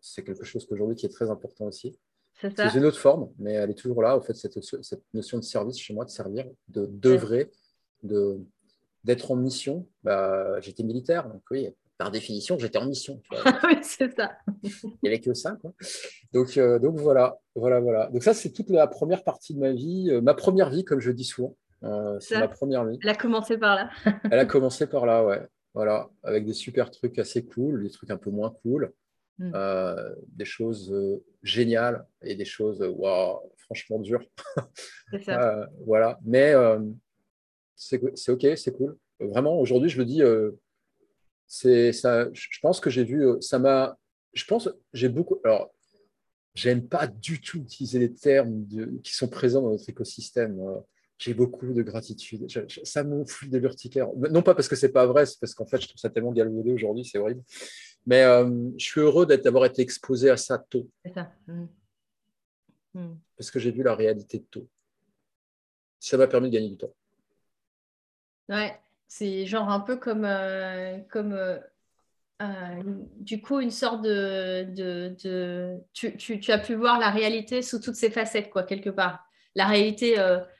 c'est quelque chose qu'aujourd'hui qui est très important aussi. C'est une autre forme, mais elle est toujours là. Au fait, cette, cette notion de service chez moi, de servir, de d'œuvrer, de, d'être en mission, bah, j'étais militaire, donc oui, par définition, j'étais en mission. oui, c'est ça. Il n'y avait que ça. Donc, euh, donc voilà, voilà, voilà. Donc ça, c'est toute la première partie de ma vie, euh, ma première vie, comme je dis souvent. Euh, c'est ma première vie. Elle a commencé par là. Elle a commencé par là, ouais. Voilà, avec des super trucs assez cool, des trucs un peu moins cool, hmm. des choses géniales et des choses, waouh, franchement dures. C'est ça. voilà, mais c'est OK, c'est cool. Vraiment, aujourd'hui, je le dis, euh, c'est ça. Je pense que j'ai vu, euh, ça m'a. Je pense, j'ai beaucoup. Alors, j'aime pas du tout utiliser les termes qui sont présents dans notre écosystème. Euh, j'ai beaucoup de gratitude. ça m'enfle de l'urticaire. Non pas parce que c'est pas vrai, c'est parce qu'en fait, je trouve ça tellement galvaudé aujourd'hui, c'est horrible. Mais je suis heureux d'avoir été exposé à ça tôt. C'est ça. Mmh. Mmh. Parce que j'ai vu la réalité tôt. Ça m'a permis de gagner du temps. Ouais, c'est genre un peu comme, euh, comme euh, euh, du coup une sorte de, de, Tu, tu, as pu voir la réalité sous toutes ses facettes, quoi, quelque part. La réalité,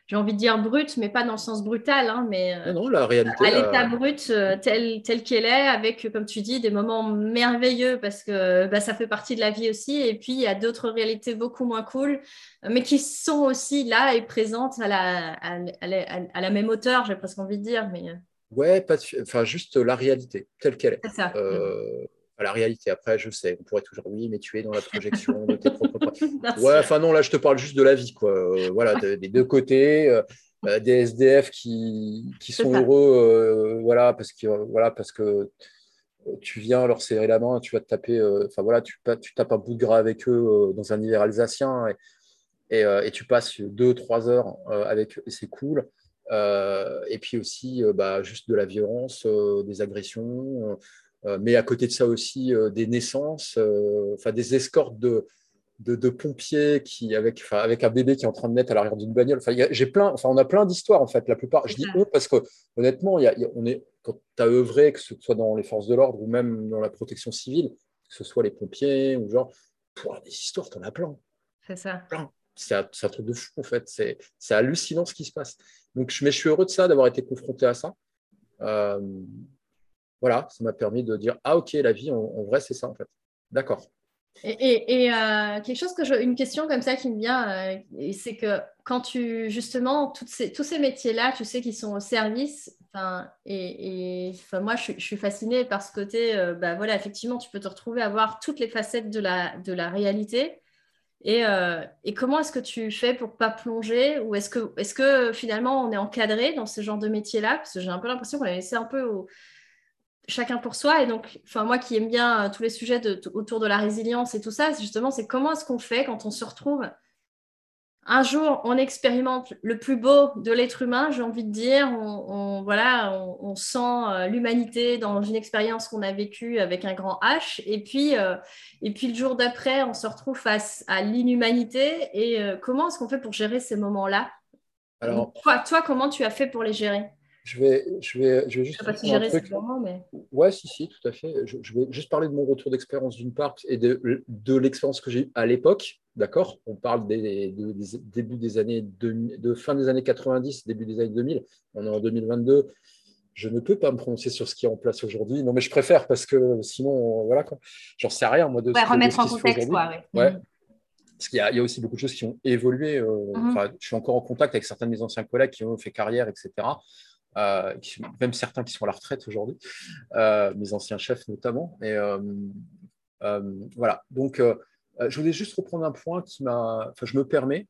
j'ai envie de dire brute, mais pas dans le sens brutal, hein, mais non, la réalité, à l'état brut tel, tel qu'elle est, avec, comme tu dis, des moments merveilleux parce que bah, ça fait partie de la vie aussi. Et puis, il y a d'autres réalités beaucoup moins cool, mais qui sont aussi là et présentes à la, à, la même hauteur, j'ai presque envie de dire. Mais... Ouais, pas enfin, juste la réalité telle qu'elle est. C'est ça. La réalité. Après, je sais, on pourrait toujours, oui, mais tu es dans la projection de tes propres. ouais, enfin non, là, je te parle juste de la vie, quoi. Euh, voilà, des deux côtés, euh, euh, des SDF qui, qui sont heureux, voilà, parce que voilà, parce que tu viens leur serrer la main, tu vas te taper, enfin voilà, tu, tu, tapes un bout de gras avec eux dans un hiver alsacien et, et, tu passes deux, trois heures avec eux et c'est cool. et puis aussi, bah, juste de la violence, des agressions mais à côté de ça aussi, des naissances, enfin des escortes de, de, pompiers qui, avec, avec un bébé qui est en train de naître à l'arrière d'une bagnole. Enfin, j'ai plein, enfin, on a plein d'histoires, en fait, la plupart. Je dis on parce que, honnêtement, il y a, on est, quand tu as œuvré, que ce soit dans les forces de l'ordre ou même dans la protection civile, que ce soit les pompiers ou genre, pour des histoires, tu en as plein. C'est ça. C'est un, un, truc de fou, en fait. C'est hallucinant ce qui se passe. Donc, je, mais je suis heureux de ça, d'avoir été confronté à ça. Euh, voilà, ça m'a permis de dire Ah, ok, la vie, en vrai, c'est ça, en fait. D'accord. Et, euh, quelque chose que je, une question comme ça qui me vient, euh, c'est que quand tu justement tous ces métiers-là, tu sais qu'ils sont au service. Et, et moi, je, suis fascinée par ce côté. Euh, bah, voilà, effectivement, tu peux te retrouver à voir toutes les facettes de la, de la réalité. Et, et comment est-ce que tu fais pour pas plonger Ou est-ce que, est que finalement on est encadré dans ce genre de métier-là? Parce que j'ai un peu l'impression qu'on est laissé un peu au, chacun pour soi. Et donc, enfin, moi qui aime bien euh, tous les sujets autour de la résilience et tout ça, justement, c'est comment est-ce qu'on fait quand on se retrouve un jour, on expérimente le plus beau de l'être humain, j'ai envie de dire. On, voilà, on, sent euh, l'humanité dans une expérience qu'on a vécue avec un grand H. Et puis, euh, et puis le jour d'après, on se retrouve face à l'inhumanité. Et comment est-ce qu'on fait pour gérer ces moments-là? Alors, toi, comment tu as fait pour les gérer? Je vais, je vais, je vais juste. pas si gérer truc. mais. Ouais, si, si, tout à fait. Je, vais juste parler de mon retour d'expérience d'une part et de, de l'expérience que j'ai eue à l'époque. D'accord? On parle des, début des années de, fin des années 90, début des années 2000. On est en 2022. Je ne peux pas me prononcer sur ce qui est en place aujourd'hui. Non, mais je préfère parce que sinon, voilà quoi. J'en sais rien, moi, de ouais, remettre en contexte, quoi. Ouais. Parce qu'il y, a aussi beaucoup de choses qui ont évolué. Euh, mm-hmm. Je suis encore en contact avec certains de mes anciens collègues qui ont fait carrière, etc. Euh, même certains qui sont à la retraite aujourd'hui, euh, mes anciens chefs notamment. Et euh, voilà. Donc, je voulais juste reprendre un point qui m'a. Enfin, je me permets.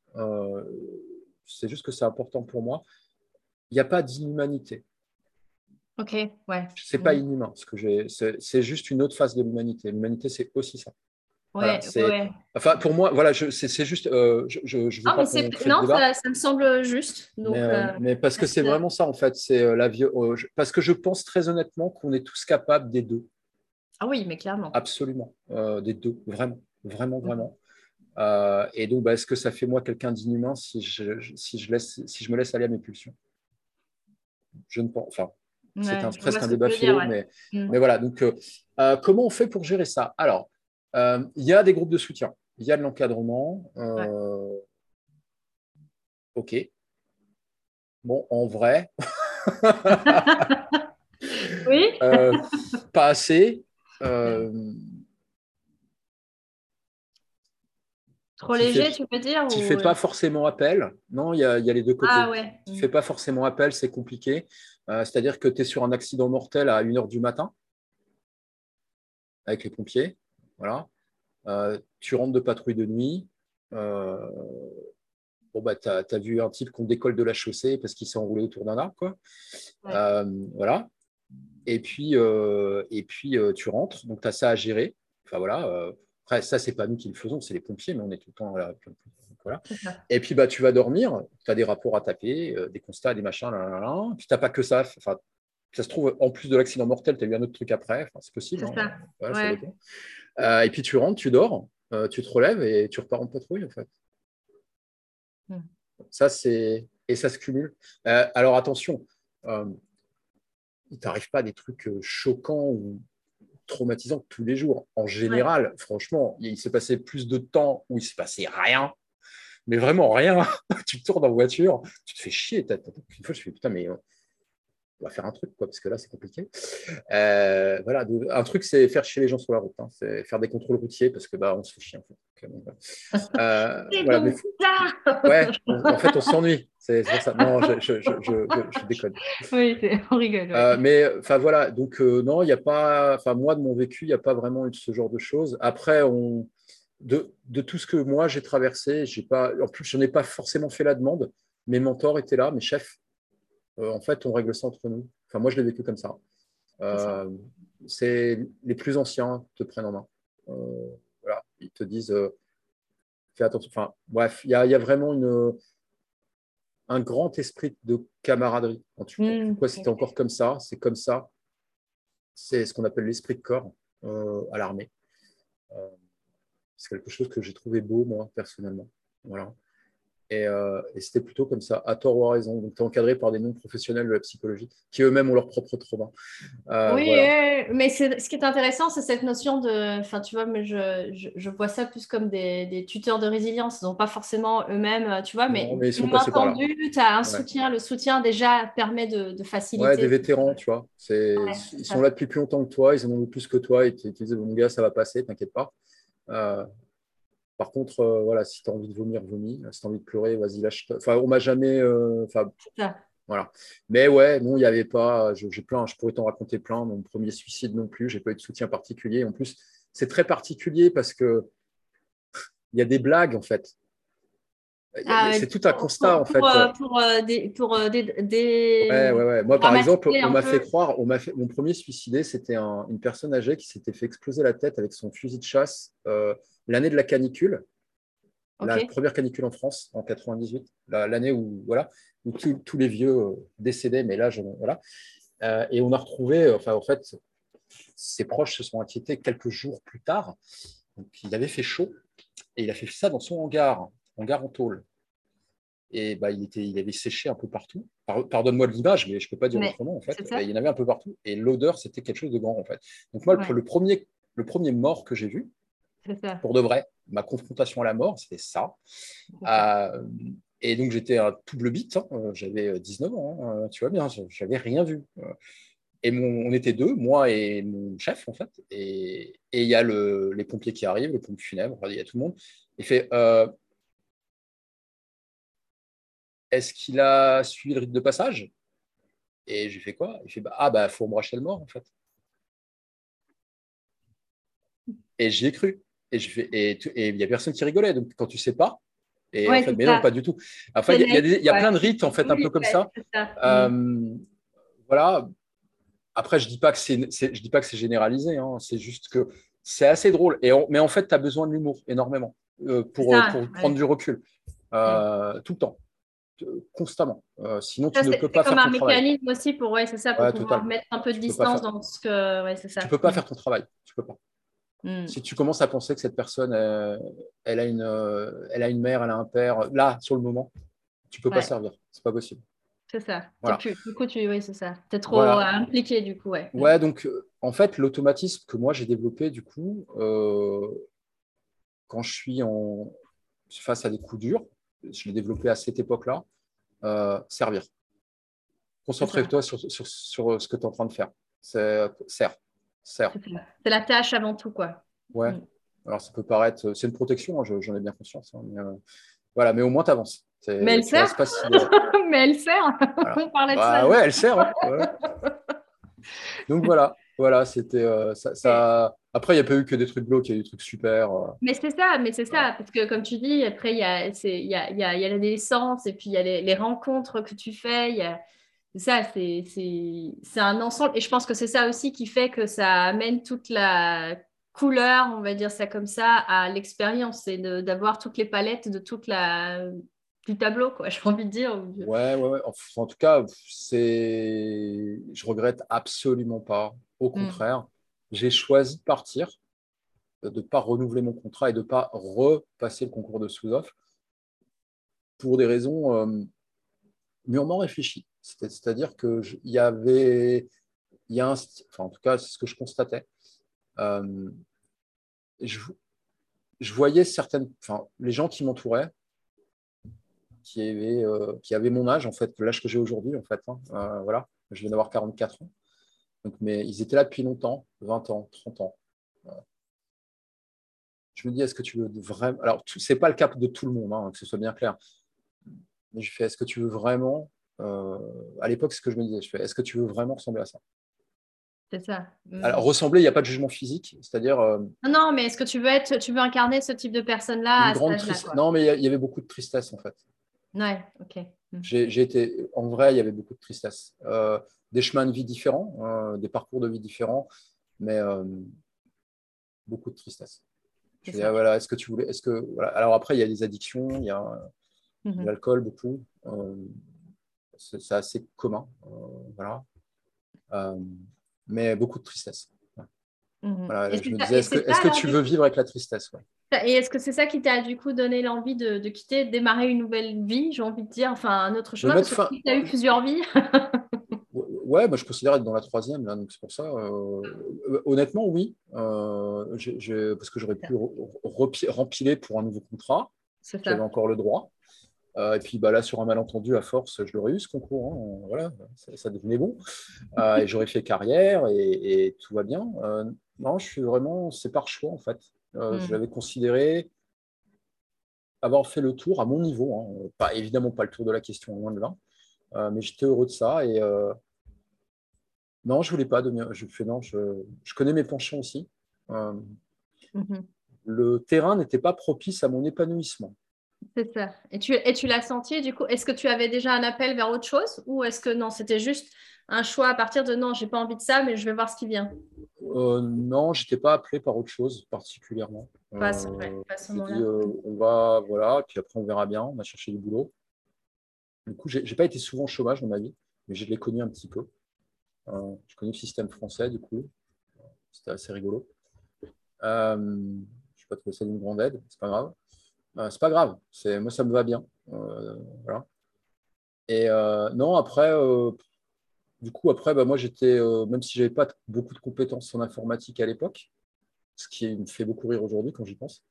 c'est juste que c'est important pour moi. Il n'y a pas d'inhumanité. Ok, ouais. C'est pas inhumain. Ce que j'ai, c'est juste une autre phase de l'humanité. L'humanité, c'est aussi ça. Ouais, ouais. Enfin, pour moi, voilà, c'est juste. Euh, je, je, ah, non, ça, ça, me semble juste. Donc, mais, euh, mais parce que c'est vraiment ça, en fait. C'est euh, la vie. parce que je pense très honnêtement qu'on est tous capables des deux. Ah oui, mais clairement. Absolument, des deux, vraiment, vraiment, mm. vraiment. et donc, bah, est-ce que ça fait moi quelqu'un d'inhumain si je, si, je laisse, si je me laisse aller à mes pulsions? Je ne pense. Enfin, c'est presque un débat philo, mais, mm. mais voilà. Donc, comment on fait pour gérer ça? Alors. Euh, il y a des groupes de soutien, il y a de l'encadrement. Euh, ok. Bon, en vrai. oui. Euh, pas assez. Trop léger, tu peux dire Tu ne fais pas forcément appel. Non, il y, a, les deux côtés. Ah, ouais. Tu ne fais pas forcément appel, c'est compliqué. C'est-à-dire que tu es sur un accident mortel à 1h du matin avec les pompiers. Voilà. Euh, tu rentres de patrouille de nuit. Euh, bon, bah, tu as, vu un type qu'on décolle de la chaussée parce qu'il s'est enroulé autour d'un arbre. Quoi. Euh, voilà. Et puis, et puis tu rentres. Donc, tu as ça à gérer. Enfin, voilà. après, ça, c'est pas nous qui le faisons, c'est les pompiers, mais on est tout le temps là. Voilà. Et puis, bah, tu vas dormir. Tu as des rapports à taper, des constats, des machins. Là, là, là. Puis, tu n'as pas que ça. Enfin, ça se trouve, en plus de l'accident mortel, tu as eu un autre truc après. Enfin, c'est possible. Hein. Euh, et puis tu rentres, tu dors, euh, tu te relèves et tu repars en patrouille, en fait. Hmm. Ça, c'est. Et ça se cumule. Euh, alors attention, il t'arrive pas des trucs choquants ou traumatisants tous les jours. En général, franchement, il s'est passé plus de temps où il s'est passé rien mais vraiment rien. tu tournes en voiture, tu te fais chier. Une fois, je fais putain, mais on va faire un truc, quoi, parce que là, c'est compliqué. Euh, voilà, un truc, c'est faire chier les gens sur la route. Hein. c'est faire des contrôles routiers, parce que bah, on se fait chier. En fait. Euh, voilà, mais... ouais, en fait, on s'ennuie. C'est ça. Non, je, je, je, je déconne. Oui, on rigole. Euh, mais enfin voilà, donc non, il n'y a pas. Enfin, moi, de mon vécu, il n'y a pas vraiment eu ce genre de choses. Après, on. De, de tout ce que moi j'ai traversé, j'ai pas, en plus, je n'ai pas forcément fait la demande. Mes mentors étaient là, mes chefs euh, en fait, on règle ça entre nous. Enfin, moi, je l'ai vécu comme ça. Euh, c'est les plus anciens te prennent en main. Euh, voilà, ils te disent fais attention. Enfin, bref, il y, a vraiment une, un grand esprit de camaraderie. Quand tu, mmh, quoi, c'était encore comme ça, c'est comme ça. c'est ce qu'on appelle l'esprit de corps à l'armée. c'est quelque chose que j'ai trouvé beau, moi, personnellement. Voilà. Euh, et, c'était plutôt comme ça, à tort ou à raison. Donc, tu es encadré par des non-professionnels de la psychologie qui eux-mêmes ont leur propre trauma. Euh, oui, euh, mais ce qui est intéressant, c'est cette notion de. Enfin, tu vois, mais je, je, vois ça plus comme des, des, tuteurs de résilience. Ils n'ont pas forcément eux-mêmes, tu vois, mais, mais ils sont tu as un soutien. Le soutien, déjà, permet de, de faciliter. Ouais, des vétérans, tu vois. ils sont là depuis plus longtemps que toi, ils en ont plus que toi. Ils te disent, mon gars, ça va passer, t'inquiète pas. Par contre, euh, voilà, si tu as envie de vomir, vomis. Si tu as envie de pleurer, vas-y, lâche. Enfin, on m'a jamais. Euh, enfin, voilà. Mais ouais, non, il n'y avait pas. J'ai plein. Je pourrais t'en raconter plein. Mon premier suicide non plus. J'ai pas eu de soutien particulier. En plus, c'est très particulier parce que il y a des blagues en fait. Ah c'est tout un constat en fait. Pour, euh, des, pour des, Ouais, ouais, ouais. Moi, par exemple, on m'a fait croire, on m'a fait, mon premier suicidé, c'était une personne âgée qui s'était fait exploser la tête avec son fusil de chasse l'année de la canicule, la première canicule en France en 98, l'année où, voilà, où tous les vieux euh, décédaient, mais là, je, voilà. Euh, et on a retrouvé, euh, enfin, en fait, ses proches se sont inquiétés quelques jours plus tard. Donc, il avait fait chaud et il a fait ça dans son hangar, hangar en tôle. Et bah, il, était, il avait séché un peu partout. Pardonne-moi de l'image, mais je ne peux pas dire autrement, en fait. Il y en avait un peu partout. Et l'odeur, c'était quelque chose de grand, en fait. Donc, moi, le, premier, le premier mort que j'ai vu, pour de vrai. Ma confrontation à la mort, c'était ça. Euh, et donc, j'étais un tout bleu bite. Hein. J'avais 19 ans, hein. tu vois bien, j'avais rien vu. Et on était deux, moi et mon chef, en fait. Et il y a le, les pompiers qui arrivent, le pompier funèbre, il y a tout le monde. Il fait euh, Est-ce qu'il a suivi le rite de passage? Et j'ai fait quoi? Il fait bah, Ah, bah, il faut embrasser le mort, en fait. Et j'y ai cru. Et il n'y a personne qui rigolait. Donc, quand tu sais pas, et en fait, mais non, pas du tout. Enfin, il y, a, plein de rites, en fait, un peu comme ça. Euh, voilà. Après, je ne dis pas que c'est généralisé. Hein. C'est juste que c'est assez drôle. Et mais en fait, tu as besoin de l'humour énormément euh, pour, pour prendre du recul. Euh, tout le temps constamment. sinon, tu ne peux pas faire ton travail. C'est comme un mécanisme aussi pour, ouais, c'est ça, pour pouvoir mettre un peu de distance dans ce que. Ouais, c'est ça. Tu ne peux pas faire ton travail. Tu peux pas. Hmm. Si tu commences à penser que cette personne, euh, elle, a une, euh, elle a une mère, elle a un père, là, sur le moment, tu peux pas servir. C'est pas possible. C'est ça. du coup, tu, oui, c'est ça. Tu es trop impliqué, du coup. Ouais, ouais donc, euh, en fait, l'automatisme que moi, j'ai développé, du coup, quand je suis en, face à des coups durs, je l'ai développé à cette époque-là, servir. Concentre-toi sur, sur, sur, ce que tu es en train de faire. C'est C'est la tâche avant tout, quoi. Ouais. Mm. Alors, ça peut paraître. C'est une protection, hein, j'en ai bien conscience. Hein, mais, euh, voilà, mais au moins, tu avances. Mais elle sert. mais elle sert. On parlait de bah ça. Ouais, elle sert. Hein, Donc voilà, voilà, c'était euh, ça, Après, il n'y a pas eu que des trucs blocs, il y a eu des trucs super. Euh. Mais c'est ça, mais c'est ça, parce que comme tu dis, après, il y a, y, a, y, a, y a la naissance et puis il y a les, les, rencontres que tu fais. Y a ça, c'est un ensemble. Et je pense que c'est ça aussi qui fait que ça amène toute la couleur, on va dire ça comme ça, à l'expérience. C'est d'avoir toutes les palettes de toute la du tableau, quoi, j'ai envie de dire. Ouais, ouais, ouais. En, tout cas, c'est je regrette absolument pas. Au mm. contraire, j'ai choisi de partir, de ne pas renouveler mon contrat et de ne pas repasser le concours de sous-offre pour des raisons euh, mûrement réfléchies. C'est-à-dire qu'il y avait, y a en tout cas, c'est ce que je constatais. Euh, je, voyais certaines, enfin, les gens qui m'entouraient, qui avaient, euh, mon âge, en fait, l'âge que j'ai aujourd'hui, en fait. Hein, euh, voilà, je viens d'avoir 44 ans. Mais ils étaient là depuis longtemps, 20 ans, 30 ans. Je me dis, est-ce que tu veux vraiment. Alors, ce n'est pas le cas de tout le monde, hein, que ce soit bien clair. Mais je fais, est-ce que tu veux vraiment euh, à l'époque, c'est ce que je me disais. Je fais, est-ce que tu veux vraiment ressembler à ça? C'est ça. Mm. Alors, ressembler, il n'y a pas de jugement physique. C'est-à-dire. Euh, non, mais est-ce que tu veux, être, tu veux incarner ce type de personne-là Non, mais il y, avait beaucoup de tristesse, en fait. Ouais, ok. Mm. J'ai été, en vrai, il y avait beaucoup de tristesse. Euh, des chemins de vie différents, des parcours de vie différents, mais beaucoup de tristesse. Ah, voilà, est-ce que tu voulais, est-ce que voilà. Alors après, il y a des addictions, il y a mm-hmm. l'alcool beaucoup c'est assez commun. Euh, voilà. Euh, mais beaucoup de tristesse. Je me disais, est-ce que, tu veux vivre avec la tristesse Et est-ce que c'est ça qui t'a du coup donné l'envie de, quitter, de démarrer une nouvelle vie, j'ai envie de dire, enfin un autre chemin, parce que tu as eu plusieurs vies? Ouais, je considère être dans la troisième, là, donc c'est pour ça. Euh, honnêtement, oui, euh, parce que j'aurais pu rempiler pour un nouveau contrat. J'avais encore le droit. Euh, et puis bah, là, sur un malentendu, à force, je l'aurais eu ce concours. Hein. Voilà, ça, devenait bon. et j'aurais fait carrière et, tout va bien. non, je suis vraiment, c'est par choix en fait. Hmm. Je l'avais considéré avoir fait le tour à mon niveau. Hein. Pas, évidemment, pas le tour de la question, loin de là. mais j'étais heureux de ça. Et non, je voulais pas devenir. Je fais non. Je, connais mes penchants aussi. Euh, mhm. Le terrain n'était pas propice à mon épanouissement. C'est ça. Et tu, et tu l'as senti, du coup, est-ce que tu avais déjà un appel vers autre chose ou est-ce que non, c'était juste un choix à partir de non, j'ai pas envie de ça, mais je vais voir ce qui vient? Euh, Non, j'étais pas appelé par autre chose particulièrement. Pas, euh, pas ce euh, on va, voilà, puis après on verra bien, on a cherché du boulot. Du coup, j'ai pas été souvent au chômage dans ma vie, mais je l'ai connu un petit peu. Euh, je connais le système français, du coup. C'était assez rigolo. Euh, je ne sais pas trouvé ça d'une grande aide, c'est pas grave. Euh, c'est pas grave, moi ça me va bien. voilà. Et non, après, du coup, après, bah, moi j'étais, même si je n'avais pas beaucoup de compétences en informatique à l'époque, ce qui me fait beaucoup rire aujourd'hui quand j'y pense,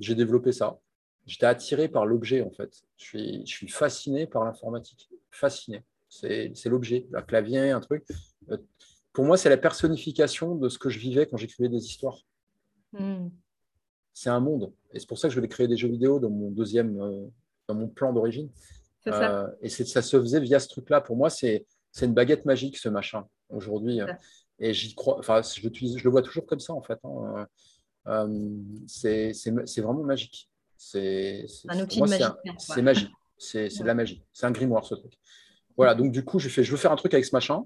j'ai développé ça. J'étais attiré par l'objet en fait. Je suis, fasciné par l'informatique, fasciné. C'est l'objet, un clavier, un truc. Euh, pour moi, c'est la personnification de ce que je vivais quand j'écrivais des histoires. Hmm. C'est un monde. Et c'est pour ça que je voulais créer des jeux vidéo dans mon deuxième, euh, dans mon plan d'origine. Euh, et ça se faisait via ce truc-là. Pour moi, c'est une baguette magique, ce machin, aujourd'hui. Et j'y crois, enfin, je, je, le vois toujours comme ça, en fait. Hein. c'est vraiment magique. C'est un outil magique. C'est magique. C'est de la magie. C'est un grimoire, ce truc. Voilà, donc du coup, j'ai fait, je veux faire un truc avec ce machin.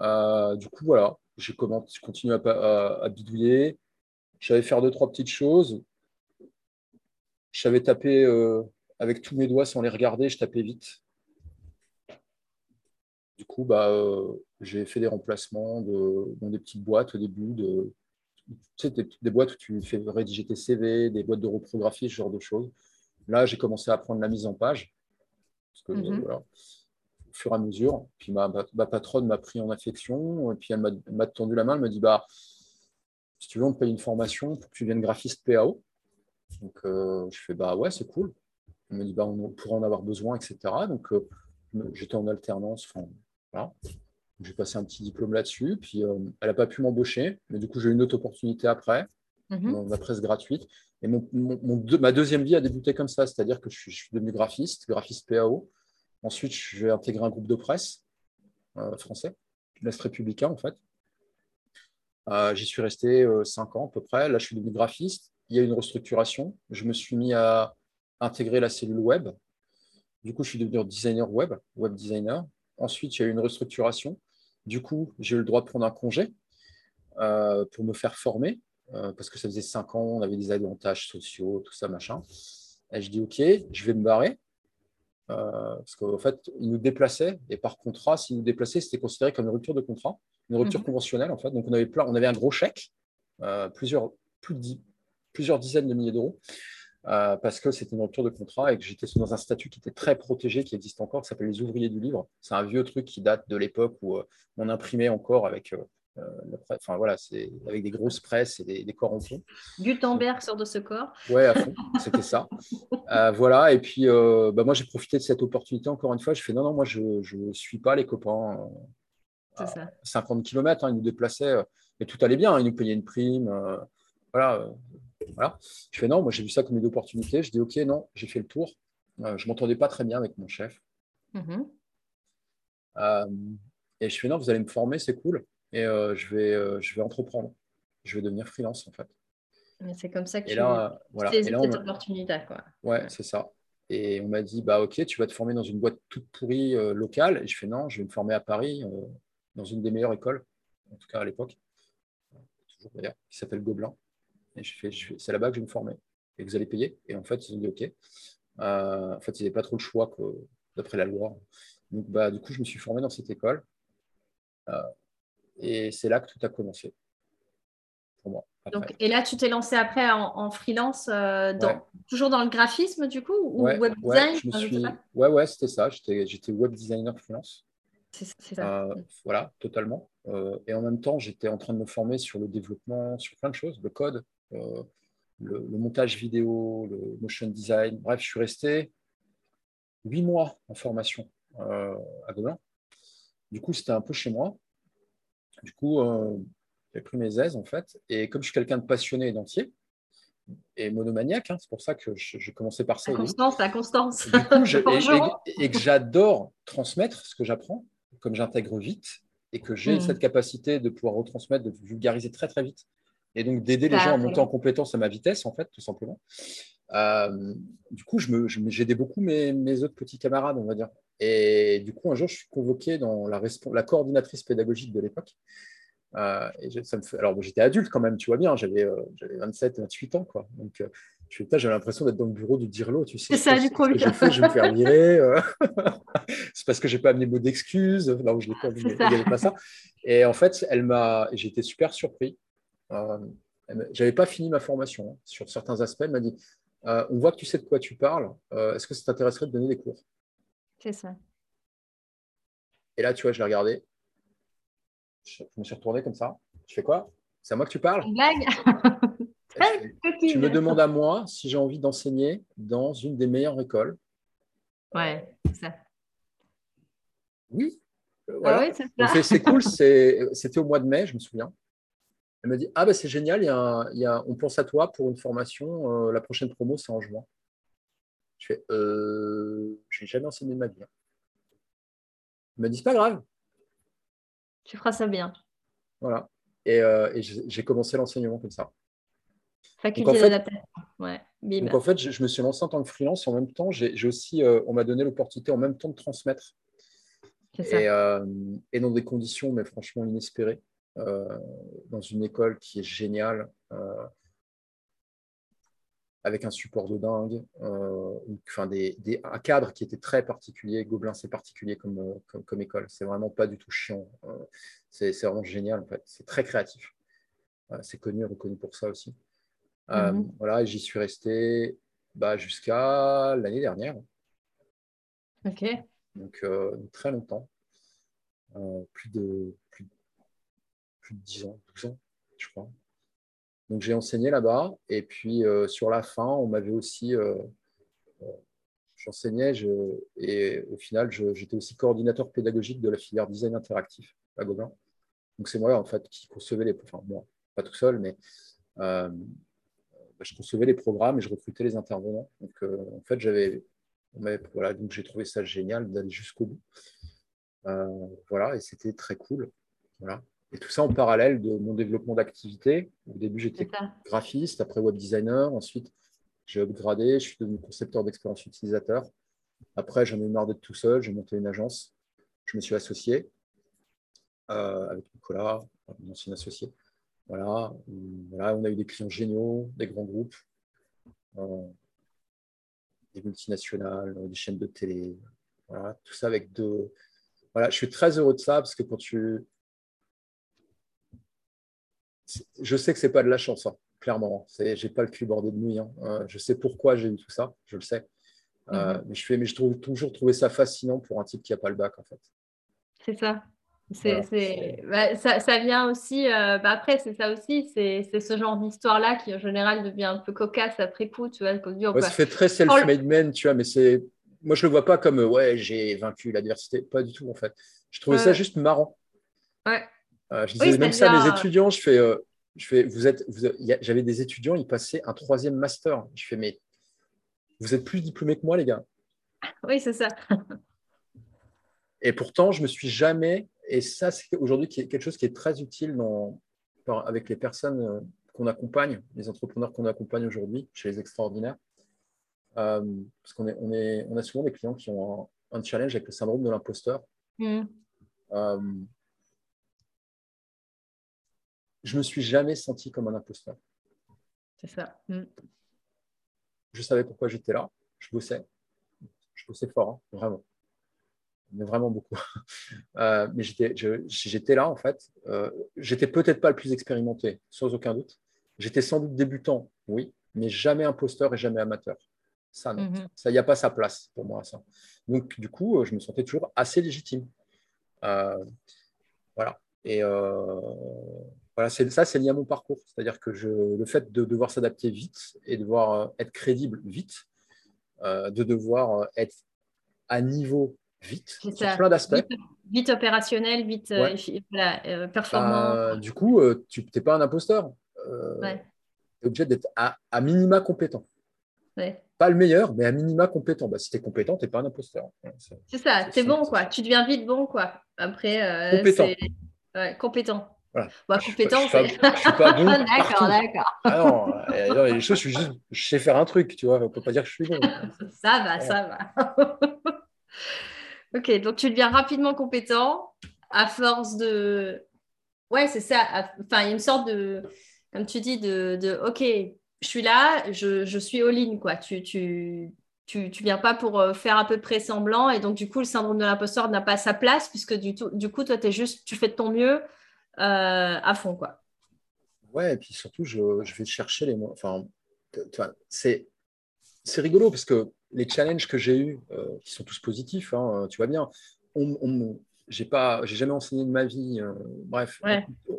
Euh, du coup, voilà, j'ai continué à, bidouiller. J'avais faire deux, trois petites choses. Je savais taper euh, avec tous mes doigts sans les regarder, je tapais vite. Du coup, bah, euh, j'ai fait des remplacements de, dans des petites boîtes au début, de, des, boîtes où tu fais rédiger tes CV, des boîtes de reprographie, ce genre de choses. Là, j'ai commencé à apprendre la mise en page. Parce que, mhm. voilà, au fur et à mesure. Puis ma, patronne m'a pris en affection, et puis elle m'a tendu la main, elle me dit bah, si tu veux, on te paye une formation pour que tu viennes graphiste PAO. Donc euh, je fais bah ouais, c'est cool. Elle me dit bah, on pourra en avoir besoin, etc. Donc euh, j'étais en alternance, enfin voilà. J'ai passé un petit diplôme là-dessus, puis euh, elle n'a pas pu m'embaucher, mais du coup j'ai eu une autre opportunité après, mhm. dans la presse gratuite. Et mon, ma deuxième vie a débuté comme ça, c'est-à-dire que je suis, je suis, devenu graphiste, graphiste PAO. Ensuite, j'ai intégré un groupe de presse français, l'Est républicain en fait. Euh, j'y suis resté euh, cinq ans à peu près. Là, je suis devenu graphiste. Il y a eu une restructuration. Je me suis mis à intégrer la cellule web. Du coup, je suis devenu designer web, web designer. Ensuite, il y a eu une restructuration. Du coup, j'ai eu le droit de prendre un congé pour me faire former, parce que ça faisait cinq ans, on avait des avantages sociaux, tout ça, machin. Et je dis, OK, je vais me barrer. Euh, parce qu'en fait, ils nous déplaçaient, et par contrat, s'ils nous déplaçaient, c'était considéré comme une rupture de contrat, une rupture mhm. conventionnelle, en fait. Donc, on avait, plein, on avait un gros chèque, euh, plusieurs, plus de plusieurs dizaines de milliers d'euros, euh, parce que c'était une rupture de contrat et que j'étais dans un statut qui était très protégé, qui existe encore, qui s'appelle les ouvriers du livre. C'est un vieux truc qui date de l'époque où on imprimait encore avec euh, enfin voilà, c'est avec des grosses presses et des, des corps en fond. Gutenberg sort de ce corps. Ouais, à fond, c'était ça. Euh, voilà, et puis euh, bah, moi j'ai profité de cette opportunité encore une fois. Je fais non, non, moi je ne suis pas les copains. À 50 km, hein, ils nous déplaçaient, mais tout allait bien, ils nous payaient une prime. voilà, voilà. Je fais non, moi j'ai vu ça comme une opportunité. Je dis ok, non, j'ai fait le tour. je m'entendais pas très bien avec mon chef. Mm-hmm. et je fais non, vous allez me former, c'est cool et euh, je, vais, euh, je vais entreprendre. Je vais devenir freelance en fait. c'est comme ça que et tu là, voilà. cette opportunité. Quoi. Ouais, c'est ça. Et on m'a dit, bah ok, tu vas te former dans une boîte toute pourrie euh, locale. Et je fais non, je vais me former à Paris, dans une des meilleures écoles, en tout cas à l'époque, toujours d'ailleurs, qui s'appelle Gobelin. Et je fais, c'est là-bas que je vais me former. Et vous allez payer. Et en fait, ils ont dit ok. en fait, ils n'avaient pas trop le choix d'après la loi. Donc, bah, du coup, je me suis formé dans cette école. et c'est là que tout a commencé pour moi. Donc, et là, tu t'es lancé après en, freelance, dans, toujours dans le graphisme du coup, ou web design Ouais, ouais, c'était ça. J'étais web designer freelance. C'est ça. voilà, totalement. et en même temps, j'étais en train de me former sur le développement, sur plein de choses, le code, le, montage vidéo, le motion design. Bref, je suis resté huit mois en formation euh, à Gobelin. Du coup, c'était un peu chez moi. Du coup, euh, j'ai pris mes aises, en fait. Et comme je suis quelqu'un de passionné et d'entier, et monomaniaque, hein, c'est pour ça que j'ai commencé par ça. La constance, la constance. et, que j'adore transmettre ce que j'apprends, comme j'intègre vite, et que j'ai hmm. cette capacité de pouvoir retransmettre, de vulgariser très très vite et donc d'aider les gens à monter en compétence à ma vitesse, en fait, tout simplement. Euh, du coup, j'aidais je me, beaucoup mes, mes, autres petits camarades, on va dire. Et du coup, un jour, je suis convoqué dans la, la coordinatrice pédagogique de l'époque. Euh, et ça me fait... Alors, j'étais adulte quand même, tu vois bien, j'avais 27, 28 ans. Quoi. Donc, euh, j'avais l'impression d'être dans le bureau du Dirlo, tu sais. C'est ça, du coup. je vais me faire virer. c'est parce que j'ai pas amené mot d'excuses. Là où je l'ai pas vu, il n'y avait pas ça. Et en fait, elle m'a... j'étais super surpris. Euh, j'avais pas fini ma formation hein, sur certains aspects. Elle m'a dit euh, On voit que tu sais de quoi tu parles. Euh, est-ce que ça t'intéresserait de donner des cours? C'est ça. Et là, tu vois, je l'ai regardé. Je, me suis retourné comme ça. Je fais quoi? C'est à moi que tu parles? Blague Tu me demandes à moi si j'ai envie d'enseigner dans une des meilleures écoles. Ouais, c'est ça. Oui. Voilà. Ah c'est cool. C'était au mois de mai, je me souviens. Elle me dit Ah, ben c'est génial, y a on pense à toi pour une formation. Euh, la prochaine promo, c'est en juin. Je fais euh, Je n'ai jamais enseigné de ma vie. Hein. Elle me dit C'est pas grave. Tu feras ça bien. Voilà. Et, euh, j'ai commencé l'enseignement comme ça. Faculté d'adaptation. Ouais, donc en fait, je, me suis lancé en tant que freelance. En même temps, j'ai aussi, on m'a donné l'opportunité en même temps de transmettre. Et, et, dans des conditions, mais franchement inespérées. Euh, dans une école qui est géniale, euh, avec un support de dingue, euh, enfin des, un cadre qui était très particulier. Gobelin, c'est particulier comme, comme, école. C'est vraiment pas du tout chiant. c'est vraiment génial, en fait. C'est très créatif. c'est connu et reconnu pour ça aussi. Mhm. voilà, j'y suis resté bah, jusqu'à l'année dernière. Ok. Donc, très longtemps. plus, de, plus, plus de 10 ans, 12 ans, je crois. Donc j'ai enseigné là-bas. Et puis euh, sur la fin, on m'avait aussi. Euh, euh, j'enseignais et au final, j'étais aussi coordinateur pédagogique de la filière design interactif à Gobelin. Donc c'est moi en fait qui concevais les. Enfin, moi, pas tout seul, mais je concevais les programmes et je recrutais les intervenants. Donc en fait, j'avais. Voilà, donc j'ai trouvé ça génial d'aller jusqu'au bout. voilà, et c'était très cool. Voilà. Et tout ça en parallèle de mon développement d'activité. Au début, j'étais graphiste, après web designer. Ensuite, j'ai upgradé, je suis devenu concepteur d'expérience utilisateur. Après, j'en ai eu marre d'être tout seul, j'ai monté une agence. Je me suis associé euh, avec Nicolas, mon ancien associé. Voilà. voilà, on a eu des clients géniaux, des grands groupes, euh, des multinationales, des chaînes de télé. Voilà, tout ça avec deux. Voilà, je suis très heureux de ça parce que quand tu, je sais que c'est pas de la chance, hein, clairement. Je n'ai pas le cul bordé de nuit. Hein. Euh, je sais pourquoi j'ai eu tout ça, je le sais. Euh, mhm. mais je fais, mais je trouve toujours trouvé ça fascinant pour un type qui n'a pas le bac, en fait. C'est ça. Bah, ça, vient aussi, euh, bah, après, c'est ça aussi, c'est ce genre d'histoire-là qui en général devient un peu cocasse après coup, tu vois. ça fait très self-made man, tu vois, mais c'est. Moi, je le vois pas comme ouais, j'ai vaincu l'adversité, pas du tout, en fait. Je trouvais ça juste marrant. Ouais. Euh, je disais même ça à mes étudiants, je fais, euh, je fais vous êtes, j'avais des étudiants, ils passaient un troisième master. Je fais, mais vous êtes plus diplômés que moi, les gars. Oui, c'est ça. et pourtant, je me suis jamais, et ça, c'est aujourd'hui quelque chose qui est très utile dans, avec les personnes euh, qu'on accompagne, les entrepreneurs qu'on accompagne aujourd'hui chez les extraordinaires. parce qu'on est, on est, on a souvent des clients qui ont un, challenge avec le syndrome de l'imposteur. Mm je me suis jamais senti comme un imposteur. C'est ça. Mm. Je savais pourquoi j'étais là. Je bossais. Je bossais fort, hein, vraiment. Mais vraiment beaucoup. mais j'étais là, en fait. j'étais peut-être pas le plus expérimenté, sans aucun doute. J'étais sans doute débutant, oui, mais jamais imposteur et jamais amateur. Ça, non. Mhm. Ça, il n'y a pas sa place pour moi, ça. Donc, du coup, je me sentais toujours assez légitime. voilà. Et voilà, ça, c'est lié à mon parcours. C'est-à-dire que je, le fait de devoir s'adapter vite et de devoir être crédible vite, de devoir être à niveau vite sur plein d'aspects. Vite, opérationnel, vite euh, euh, performant. Bah, du coup, euh, tu n'es pas un imposteur. Tu es obligé d'être à, minima compétent. Pas le meilleur, mais à minima compétent. Bah, si tu es compétent, tu n'es pas un imposteur. C'est ça, tu es bon, quoi. Tu deviens vite bon, quoi. Après, compétent. compétent. Voilà. Bah, compétent, je ne suis, pas bon. d'accord, d'accord. Ah non, les choses, je, juste, je sais faire un truc, tu vois. On ne peut pas dire que je suis bon. ça va, ça va. ok, donc tu deviens rapidement compétent à force de. Ouais, c'est ça. Enfin, il y a une sorte de, comme tu dis, de, de OK, je suis là, je, je suis all-in, quoi. Tu, tu, tu, tu viens pas pour euh, faire un peu de pré-semblant et donc du coup, le syndrome de l'imposteur n'a pas sa place puisque du, tout, du coup, toi, es juste, tu fais de ton mieux euh, à fond, quoi. Ouais, et puis surtout, je, je vais chercher les mots. Enfin, c'est c'est rigolo parce que les challenges que j'ai eus, euh, qui sont tous positifs, hein, tu vois bien, on, j'ai pas, j'ai jamais enseigné de ma vie. Euh, bref,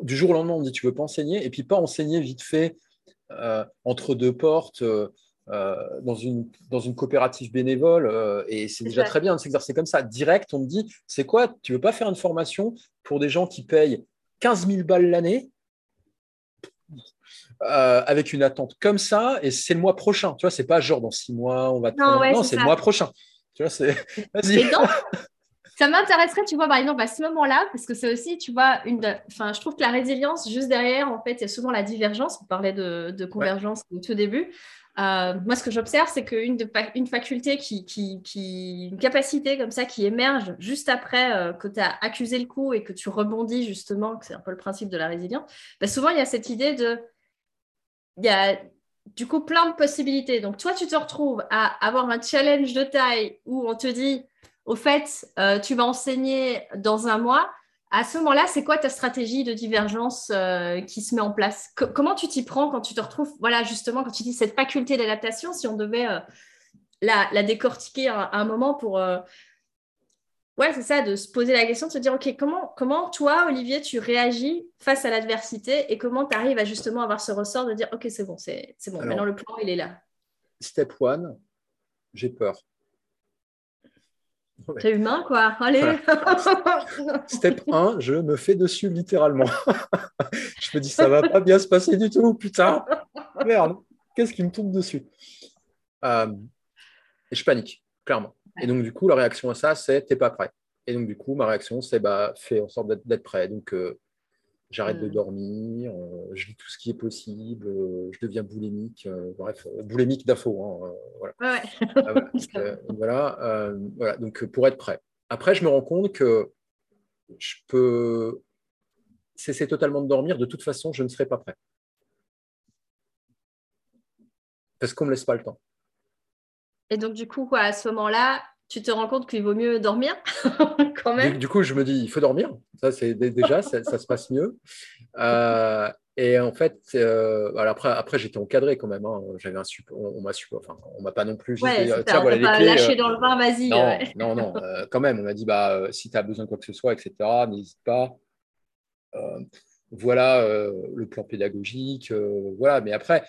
du jour au lendemain, on me dit tu veux pas enseigner, et puis pas enseigner vite fait euh, entre deux portes. dans, une, dans une coopérative bénévole, et c'est déjà très bien de s'exercer comme ça. Direct, on me dit, c'est quoi, tu veux pas faire une formation pour des gens qui payent 15 000 balles l'année? Euh, avec une attente comme ça, et c'est le mois prochain. Tu vois, c'est pas genre dans six mois, on va. Non, c'est le mois prochain. Tu vois, c'est. ça m'intéresserait, tu vois, par exemple, à ce moment-là, parce que c'est aussi, tu vois, une. Enfin, je trouve que la résilience, juste derrière, en fait, il y a souvent la divergence. On parlait de, convergence au tout début. Euh, moi, ce que j'observe, c'est qu'une une faculté qui, qui, une capacité comme ça qui émerge juste après euh, que tu as accusé le coup et que tu rebondis justement, que c'est un peu le principe de la résilience, bah, souvent il y a cette idée de il y a du coup plein de possibilités. Donc, toi, tu te retrouves à avoir un challenge de taille où on te dit, au fait, euh, tu vas enseigner dans un mois. À ce moment-là, c'est quoi ta stratégie de divergence euh, qui se met en place? Comment tu t'y prends quand tu te retrouves, voilà, justement, quand tu dis cette faculté d'adaptation, si on devait euh, la, décortiquer à, un moment pour, ouais, c'est ça, de se poser la question, de se dire, OK, comment, comment toi, Olivier, tu réagis face à l'adversité et comment tu arrives à justement avoir ce ressort de dire, OK, c'est bon, c'est bon, maintenant le plan, il est là. Step one, j'ai peur. C'est humain, quoi. Allez. Step 1, je me fais dessus littéralement. je me dis, ça va pas bien se passer du tout, putain. Merde, qu'est-ce qui me tombe dessus? Euh, Et je panique, clairement. Et donc, du coup, la réaction à ça, c'est t'es pas prêt. Et donc, du coup, ma réaction, c'est bah, fais en sorte d'être prêt. Donc, euh, j'arrête de hmm. dormir, euh, je lis tout ce qui est possible, euh, je deviens boulémique, bref, boulémique d'infos. Hein, voilà. Ah, voilà. voilà, donc pour être prêt. Après, je me rends compte que je peux cesser totalement de dormir, de toute façon, je ne serai pas prêt. Parce qu'on ne me laisse pas le temps. Et donc, du coup, quoi, à ce moment-là, tu te rends compte qu'il vaut mieux dormir quand même? Du, coup, je me dis, il faut dormir. Ça, c'est déjà, ça, se passe mieux. Euh, et en fait, euh, après, après j'étais encadré quand même. Hein. J'avais un super, on, m'a enfin, on m'a pas non plus. Ouais, tiens, voilà les clés. Lâché euh, dans le vin, vas-y. Non, non, non, quand même. On m'a dit, bah, si tu as besoin de quoi que ce soit, etc. N'hésite pas. voilà le plan pédagogique. voilà, mais après.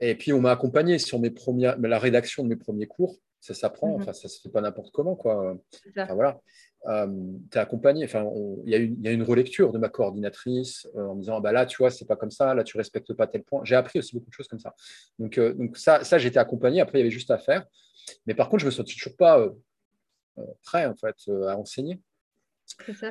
Et puis, on m'a accompagné sur mes premières, la rédaction de mes premiers cours. Ça s'apprend, mhm. enfin, ça se fait pas n'importe comment. Quoi. Enfin, voilà. Euh, tu es accompagné. Enfin, il y, y, a une relecture de ma coordinatrice euh, en me disant bah là, tu vois, c'est pas comme ça, là, tu respectes pas tel point. J'ai appris aussi beaucoup de choses comme ça. Donc, euh, donc ça, ça j'étais accompagné. Après, il y avait juste à faire. Mais par contre, je me sens toujours pas prêt en fait à enseigner. C'est ça.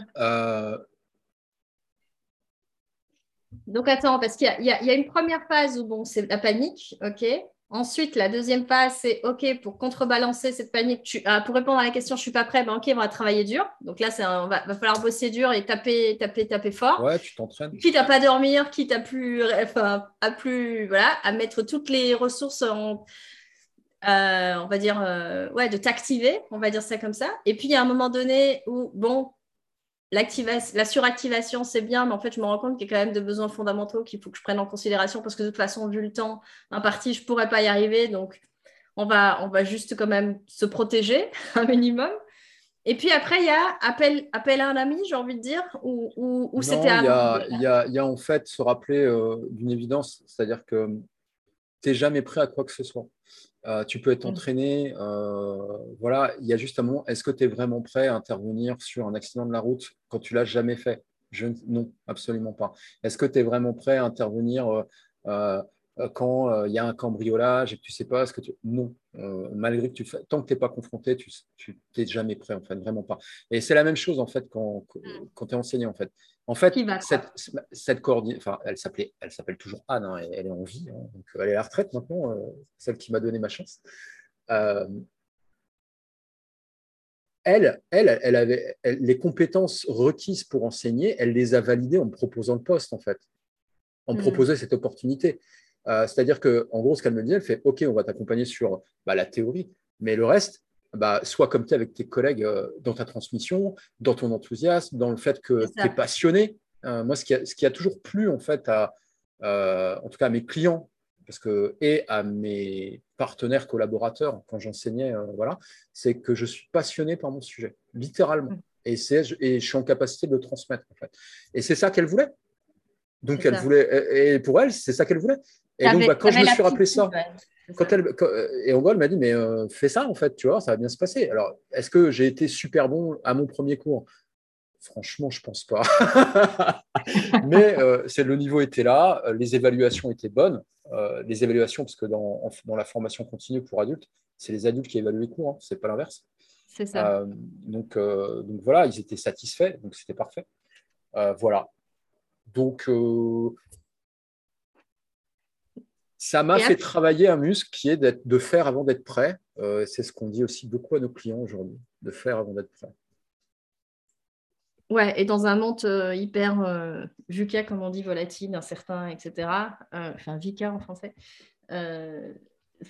Donc attends, parce qu'il y, a une première phase où bon, c'est la panique, ok. Ensuite, la deuxième phase, c'est OK, pour contrebalancer cette panique, tu, ah, pour répondre à la question, je ne suis pas prêt, ben OK, on va travailler dur. Donc là, c'est va, va, falloir bosser dur et taper, taper, taper fort. Ouais, tu t'entraînes. Quitte à pas dormir, quitte à plus, enfin, à plus, voilà, à mettre toutes les ressources en, on va dire, ouais, de t'activer, on va dire ça comme ça. Et puis, il y a un moment donné où, bon, la suractivation, c'est bien, mais en fait, je me rends compte qu'il y a quand même des besoins fondamentaux qu'il faut que je prenne en considération parce que de toute façon, vu le temps imparti, je ne pourrais pas y arriver. Donc, on va, on va juste quand même se protéger un minimum. Et puis après, il y a appel, appel à un ami, j'ai envie de dire, ou, ou, c'était il, y a, il y, a, en fait se rappeler euh, d'une évidence, c'est-à-dire que tu n'es jamais prêt à quoi que ce soit. Euh, tu peux être entraîné. Euh, voilà, il y a juste un moment. Est-ce que tu es vraiment prêt à intervenir sur un accident de la route quand tu l'as jamais fait? Je, Non, absolument pas. Est-ce que tu es vraiment prêt à intervenir euh, quand il y a un cambriolage et que tu sais pas ce que tu. Non, malgré que tu fais. Tant que tu n'es pas confronté, tu n'es jamais prêt, en fait, vraiment pas. Et c'est la même chose, en fait, quand, mm. quand tu es enseignant, en fait. En fait, cette, cette enfin, elle s'appelait, elle s'appelle toujours Anne, hein, elle, est en vie, hein, donc elle est à la retraite maintenant, euh, celle qui m'a donné ma chance. Euh, elle, elle, elle avait les compétences requises pour enseigner, elle les a validées en me proposant le poste, en fait, en me hmm. proposant cette opportunité. Euh, c'est-à-dire que, en gros, ce qu'elle me dit, elle fait OK, on va t'accompagner sur bah, la théorie, mais le reste, bah, sois comme tu es avec tes collègues euh, dans ta transmission, dans ton enthousiasme, dans le fait que tu es passionné. Euh, moi, ce qui, a, ce qui, a, toujours plu, en fait, à, en tout cas à mes clients, parce que, et à mes partenaires collaborateurs, quand j'enseignais, voilà, c'est que je suis passionné par mon sujet, littéralement. Mm. Et, et je suis en capacité de le transmettre, en fait. Et c'est ça qu'elle voulait. Donc, elle voulait, et pour elle, c'est ça qu'elle voulait. Et donc, bah, quand je me suis rappelé ça, quand elle, euh, et Ongo, elle m'a dit, mais euh, fais ça, en fait, tu vois, ça va bien se passer. Alors, est-ce que j'ai été super bon à mon premier cours? Franchement, je pense pas. mais euh, le niveau était là, les évaluations étaient bonnes. les évaluations, parce que dans, dans, la formation continue pour adultes, c'est les adultes qui évaluent les cours, hein, c'est pas l'inverse. C'est ça. donc, donc voilà, ils étaient satisfaits, donc c'était parfait. voilà. Donc, ça m'a fait travailler un muscle qui est de faire avant d'être prêt. Euh, c'est ce qu'on dit aussi beaucoup à nos clients aujourd'hui, de faire avant d'être prêt. Ouais, et dans un monde euh, hyper euh, VUCA, comme on dit, volatile, incertain, etc., enfin VICA en français,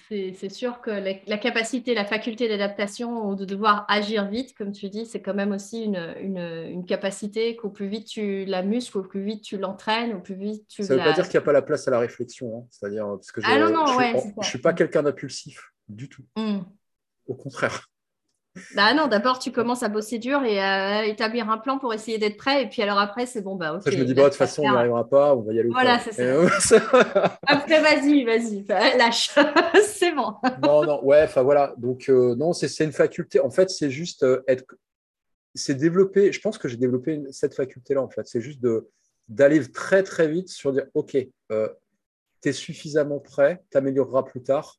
c'est sûr que la, capacité, la faculté d'adaptation ou de devoir agir vite, comme tu dis, c'est quand même aussi une, capacité qu'au plus vite tu la muscles, au plus vite tu l'entraînes, au plus vite tu. Ça ne veut pas dire qu'il n'y a pas la place à la réflexion, hein. c'est-à-dire parce que je, ne ah suis, pas quelqu'un d'impulsif du tout. Hmm. Au contraire. Bah non, d'abord tu commences à bosser dur et à établir un plan pour essayer d'être prêt. Et puis alors après, c'est bon, bah ok. je me dis, bah, de toute façon, on n'y arrivera pas, on va y aller. Voilà, c'est ça. après, vas-y, vas-y, lâche. c'est bon. non, non, ouais, enfin voilà. Donc, euh, non, c'est une faculté. En fait, c'est juste euh, être. C'est développer. Je pense que j'ai développé cette faculté-là, en fait. C'est juste d'aller très, très vite sur dire, ok, euh, tu es suffisamment prêt, tu amélioreras plus tard.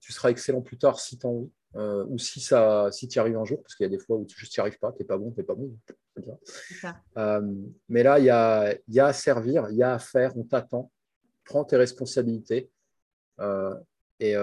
tu seras excellent plus tard si tu as envie. Euh, ou si, ça, si tu y arrives un jour, parce qu'il y a des fois où tu n'y arrives pas, tu n'es pas bon, tu n'es pas bon. Euh, mais là, il y a, y a, à servir, il y a à faire, on t'attend, prends tes responsabilités. Euh, et,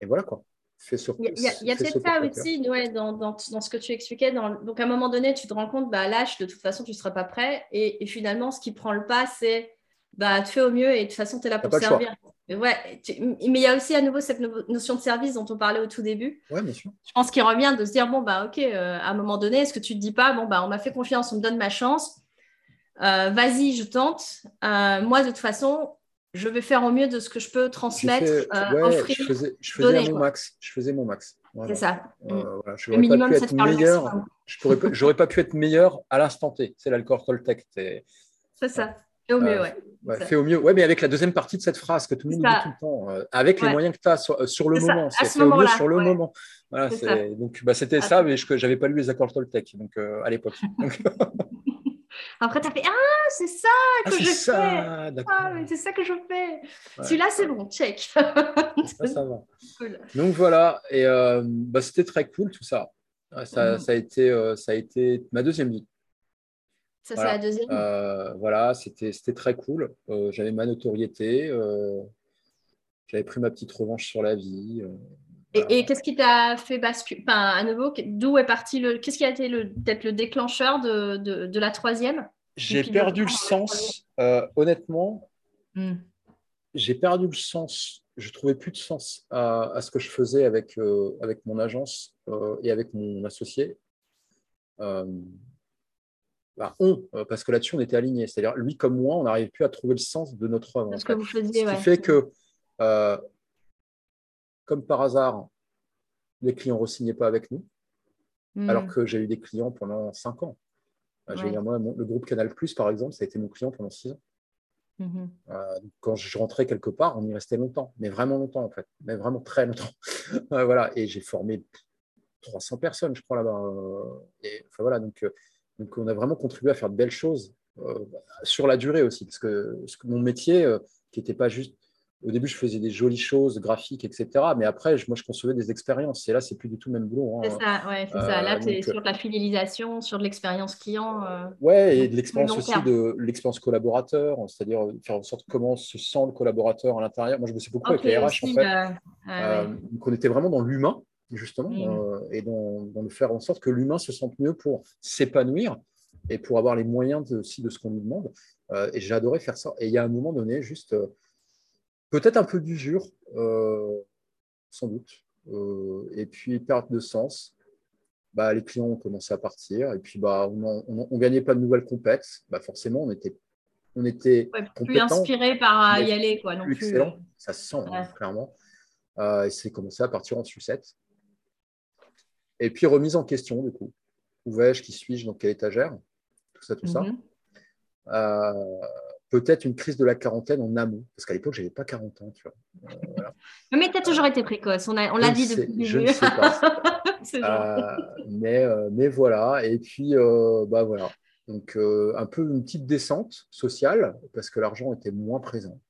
et, voilà quoi. Fais sur, il y a, a peut-être ça aussi ouais, dans, dans, dans, ce que tu expliquais. Dans, donc à un moment donné, tu te rends compte, bah, lâche, de toute façon, tu ne seras pas prêt. Et, finalement, ce qui prend le pas, c'est bah, tu fais au mieux et de toute façon, tu es là pour servir. Ouais, mais il y a aussi à nouveau cette notion de service dont on parlait au tout début. Ouais, bien sûr. Je pense qu'il revient de se dire bon, bah, ok, euh, à un moment donné, est-ce que tu te dis pas, bon, bah, on m'a fait confiance, on me donne ma chance, euh, vas-y, je tente. Euh, moi, de toute façon, je vais faire au mieux de ce que je peux transmettre, ouais, offrir, je faisais, je faisais mon max. Je faisais mon max. C'est ça. Mm. Je n'aurais pas pu être meilleur. Je n'aurais pas pu être meilleur à l'instant T. C'est l'alcool Toltec. C'est ça. Fais au mieux, euh, ouais. fais au mieux. Ouais, mais avec la deuxième partie de cette phrase que tout le monde dit tout le temps, euh, avec les moyens que tu as sur, euh, le moment. C'est au mieux sur le moment. Voilà, donc, bah, c'était ça, mais je n'avais pas lu les accords Toltec donc, à l'époque. Après, tu as fait Ah, c'est ça que ah, je ça, fais. Ah, c'est ça que je fais. Celui-là, c'est bon, check. ça, ça va. Donc voilà, et bah, c'était très cool tout ça. Ça, mm. ça, a été, ça a été ma deuxième vie. Ça, c'est la deuxième. Euh, voilà, c'était très cool. Euh, j'avais ma notoriété. Euh, j'avais pris ma petite revanche sur la vie. Et, qu'est-ce qui t'a fait basculer enfin, À nouveau, d'où est parti le. Qu'est-ce qui a été peut-être le déclencheur de, de, la troisième? J'ai perdu le sens, honnêtement. Hmm. J'ai perdu le sens je trouvais plus de sens à, ce que je faisais avec, euh, avec mon agence euh, et avec mon associé. Euh, bah, on, parce que là-dessus, on était alignés. C'est-à-dire, lui comme moi, on n'arrivait plus à trouver le sens de notre œuvre. Ce que vous faisiez, Ce qui fait que, comme par hasard, les clients ne re-signaient pas avec nous, hmm. alors que j'ai eu des clients pendant cinq ans. J'ai moi, le groupe Canal, par exemple, ça a été mon client pendant six ans. Mhm. Euh, quand je rentrais quelque part, on y restait longtemps, mais vraiment longtemps en fait, mais vraiment très longtemps. voilà, et j'ai formé 300 personnes, je crois là-bas. Et, enfin, voilà, donc, euh, donc on a vraiment contribué à faire de belles choses euh, sur la durée aussi, parce que, mon métier, qui n'était pas juste au début, je faisais des jolies choses graphiques, etc. Mais après, moi, je concevais des expériences. Et là, c'est plus du tout le même boulot. Hein. C'est ça, ouais, c'est ça. Là, euh, tu es sur de la fidélisation, sur de l'expérience client. Euh, ouais, et de l'expérience aussi de l'expérience collaborateur, c'est-à-dire faire en sorte comment se sent le collaborateur à l'intérieur. Moi, je bossais beaucoup avec les RH, en fait. Bah, ah donc, on était vraiment dans l'humain, justement, mmh. et dans, dans, le faire en sorte que l'humain se sente mieux pour s'épanouir et pour avoir les moyens aussi de ce qu'on lui demande. et j'ai adoré faire ça. Et il y a un moment donné, juste Peut-être un peu d'usure, euh, sans doute. Euh, et puis, perte de sens. Bah, les clients ont commencé à partir. Et puis, bah, on ne gagnait pas de nouvelles compètes. Bah, forcément, on était, on était plus inspiré par y aller. Quoi, plus excellent. Ça se sent, hein, clairement. Euh, et c'est commencé à partir en sucette. Et puis, remise en question, du coup. Où vais-je Qui suis-je Dans quelle étagère? Tout ça, tout ça. Mhm peut-être une crise de la quarantaine en amont, parce qu'à l'époque, je n'avais pas 40 ans. Tu vois. Euh, Mais tu as toujours été précoce, on l'a on dit depuis Je ne sais pas. euh, mais, euh, mais voilà, et puis, euh, bah voilà. Donc, un peu une petite descente sociale, parce que l'argent était moins présent.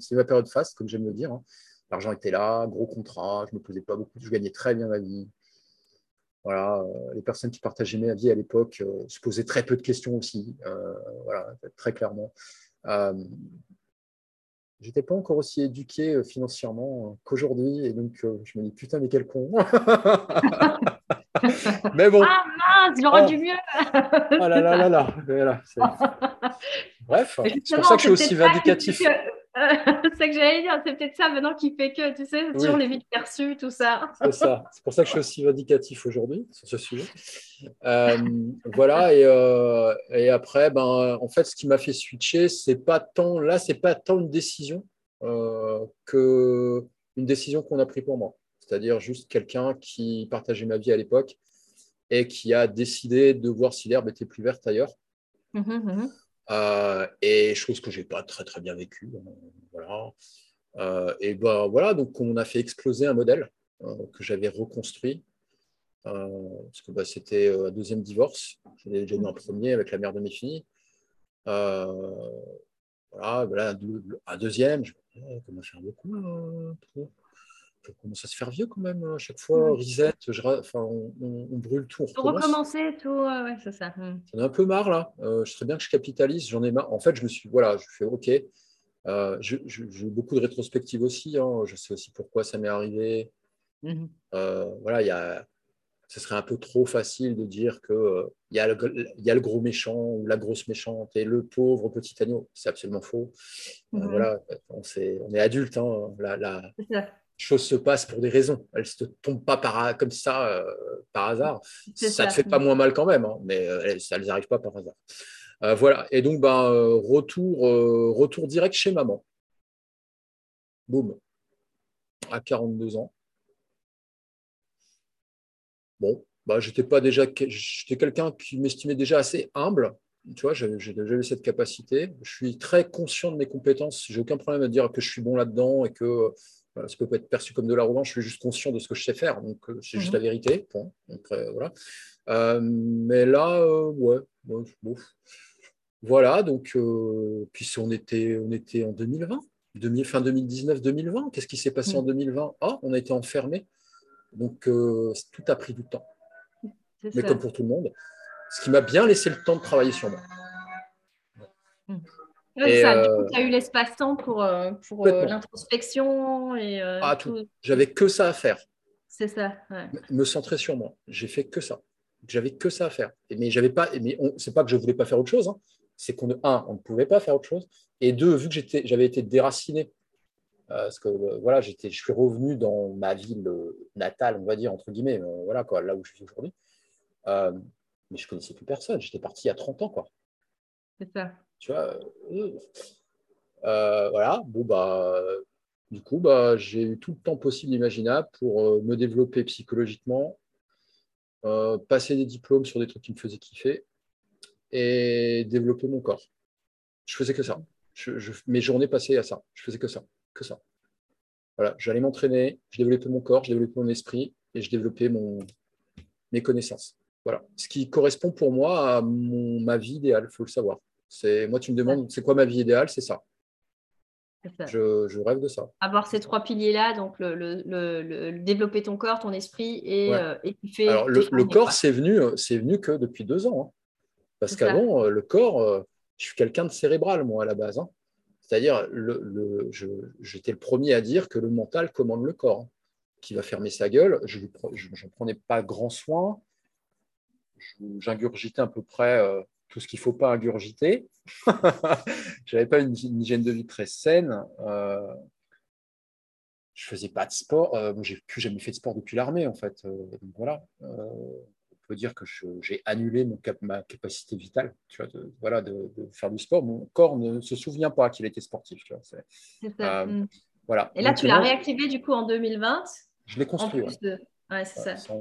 C'est ma période faste, comme j'aime le dire. Hein. L'argent était là, gros contrat, je ne me posais pas beaucoup, je gagnais très bien ma vie. Voilà, euh, les personnes qui partageaient ma vie à l'époque euh, se posaient très peu de questions aussi, euh, voilà, très clairement. J'étais pas encore aussi éduqué financièrement qu'aujourd'hui, et donc je me dis putain, mais quel con! mais bon. Ah mince, il aurait oh. dû mieux! oh là là là là! Bref, c'est pour ça que je suis aussi vindicatif. c'est que j'allais dire, c'est peut-être ça maintenant qui fait que, tu sais, toujours les vies perçues, tout ça. c'est ça, c'est pour ça que je suis aussi vindicatif aujourd'hui sur ce sujet. Euh, voilà, et, euh, et, après, ben, en fait, ce qui m'a fait switcher, c'est pas tant, là, c'est pas tant une décision euh, que une décision qu'on a prise pour moi. C'est-à-dire juste quelqu'un qui partageait ma vie à l'époque et qui a décidé de voir si l'herbe était plus verte ailleurs. Mmh mmh euh, et chose que j'ai pas très très bien vécu. Euh, voilà. Euh, et ben voilà, donc on a fait exploser un modèle que j'avais reconstruit. parce que bah, c'était un deuxième divorce. J'ai déjà eu un premier avec la mère de mes filles. voilà, voilà un, deuxième. Je me comment faire beaucoup on commence à se faire vieux quand même hein, à chaque fois. Reset, enfin, on, brûle tout. On recommencer tout, ouais, c'est ça. Hmm. J'en ai un peu marre là. Euh, je serais bien que je capitalise. J'en ai marre. En fait, je me suis, voilà, je fais OK. Euh, j'ai beaucoup de rétrospectives aussi. Hein. Je sais aussi pourquoi ça m'est arrivé. Mhm. Euh, voilà, il y a, ce serait un peu trop facile de dire que il y, a le, y a le gros méchant ou la grosse méchante et le pauvre petit agneau. C'est absolument faux. Mhm. voilà, on, est, on est adulte. Hein. La, la, choses se passent pour des raisons. Elles ne te tombent pas par, comme ça par hasard. Ça ne te fait pas moins mal quand même, hein, mais ça ne les arrive pas par hasard. Euh, voilà. Et donc, ben, retour, retour direct chez maman. Boum. À 42 ans. Bon, bah, j'étais pas déjà, j'étais quelqu'un qui m'estimait déjà assez humble. Tu vois, j'ai déjà eu cette capacité. Je suis très conscient de mes compétences. J'ai aucun problème à dire que je suis bon là-dedans et que ça peut pas être perçu comme de l'arrogance, je suis juste conscient de ce que je sais faire, donc euh, c'est juste mhm. la vérité. Euh, voilà. Euh, mais là, ouais, voilà, donc, puis on était, on était en 2020, fin 2019-2020, qu'est-ce qui s'est passé en 2020 mhm. Ah, on a été enfermés, donc tout a pris du temps. Mais comme pour tout le monde, ce qui m'a bien laissé le temps de travailler sur moi. Ça, du coup, euh, tu as eu l'espace-temps pour, euh, pour euh, l'introspection et ah, tout. J'avais que ça à faire. C'est ça. Me centrer sur moi. J'ai fait que ça. J'avais que ça à faire. Mais j'avais pas. Mais c'est pas que je voulais pas faire autre chose. Hein. C'est qu'on un, on ne pouvait pas faire autre chose. Et deux, vu que j'étais, j'avais été déraciné parce que voilà, je suis revenu dans ma ville natale, on va dire, entre guillemets, voilà, quoi, là où je suis aujourd'hui. mais je connaissais plus personne. J'étais parti il y a 30 ans. Quoi. C'est ça. Tu vois, voilà, bon, bah, du coup, bah, j'ai eu tout le temps possible imaginable pour me développer psychologiquement, passer des diplômes sur des trucs qui me faisaient kiffer et développer mon corps. Je faisais que ça. Mes journées passaient à ça. Je faisais que ça. Que ça. Voilà, j'allais m'entraîner, je développais mon corps, je développais mon esprit et je développais mon, mes connaissances. Voilà. Ce qui correspond pour moi à mon, ma vie idéale, il faut le savoir. C'est, moi, tu me demandes, c'est quoi ma vie idéale? C'est ça. Je, rêve de ça. Avoir ces trois piliers-là, donc le, le, développer ton corps, ton esprit et, euh, fait. Alors, le, corps, c'est venu, c'est venu que depuis deux ans. Hein. Parce qu'avant, euh, le corps, euh, je suis quelqu'un de cérébral, moi, à la base. Hein. C'est-à-dire, le, j'étais le premier à dire que le mental commande le corps, hein, qui va fermer sa gueule. Je n'en prenais pas grand soin. J'ingurgitais à peu près euh, tout ce qu'il ne faut pas ingurgiter. je n'avais pas une, hygiène de vie très saine. Euh, je ne faisais pas de sport. Euh, je n'ai plus jamais fait de sport depuis l'armée, en fait. donc voilà dire que j'ai annulé mon ma capacité vitale tu vois, de, voilà, de, faire du sport. Mon corps ne se souvient pas qu'il était sportif. Tu vois, euh, mm. voilà. Et là, tu l'as réactivé du coup en 2020 Je l'ai construit. Ouais. c'est ça.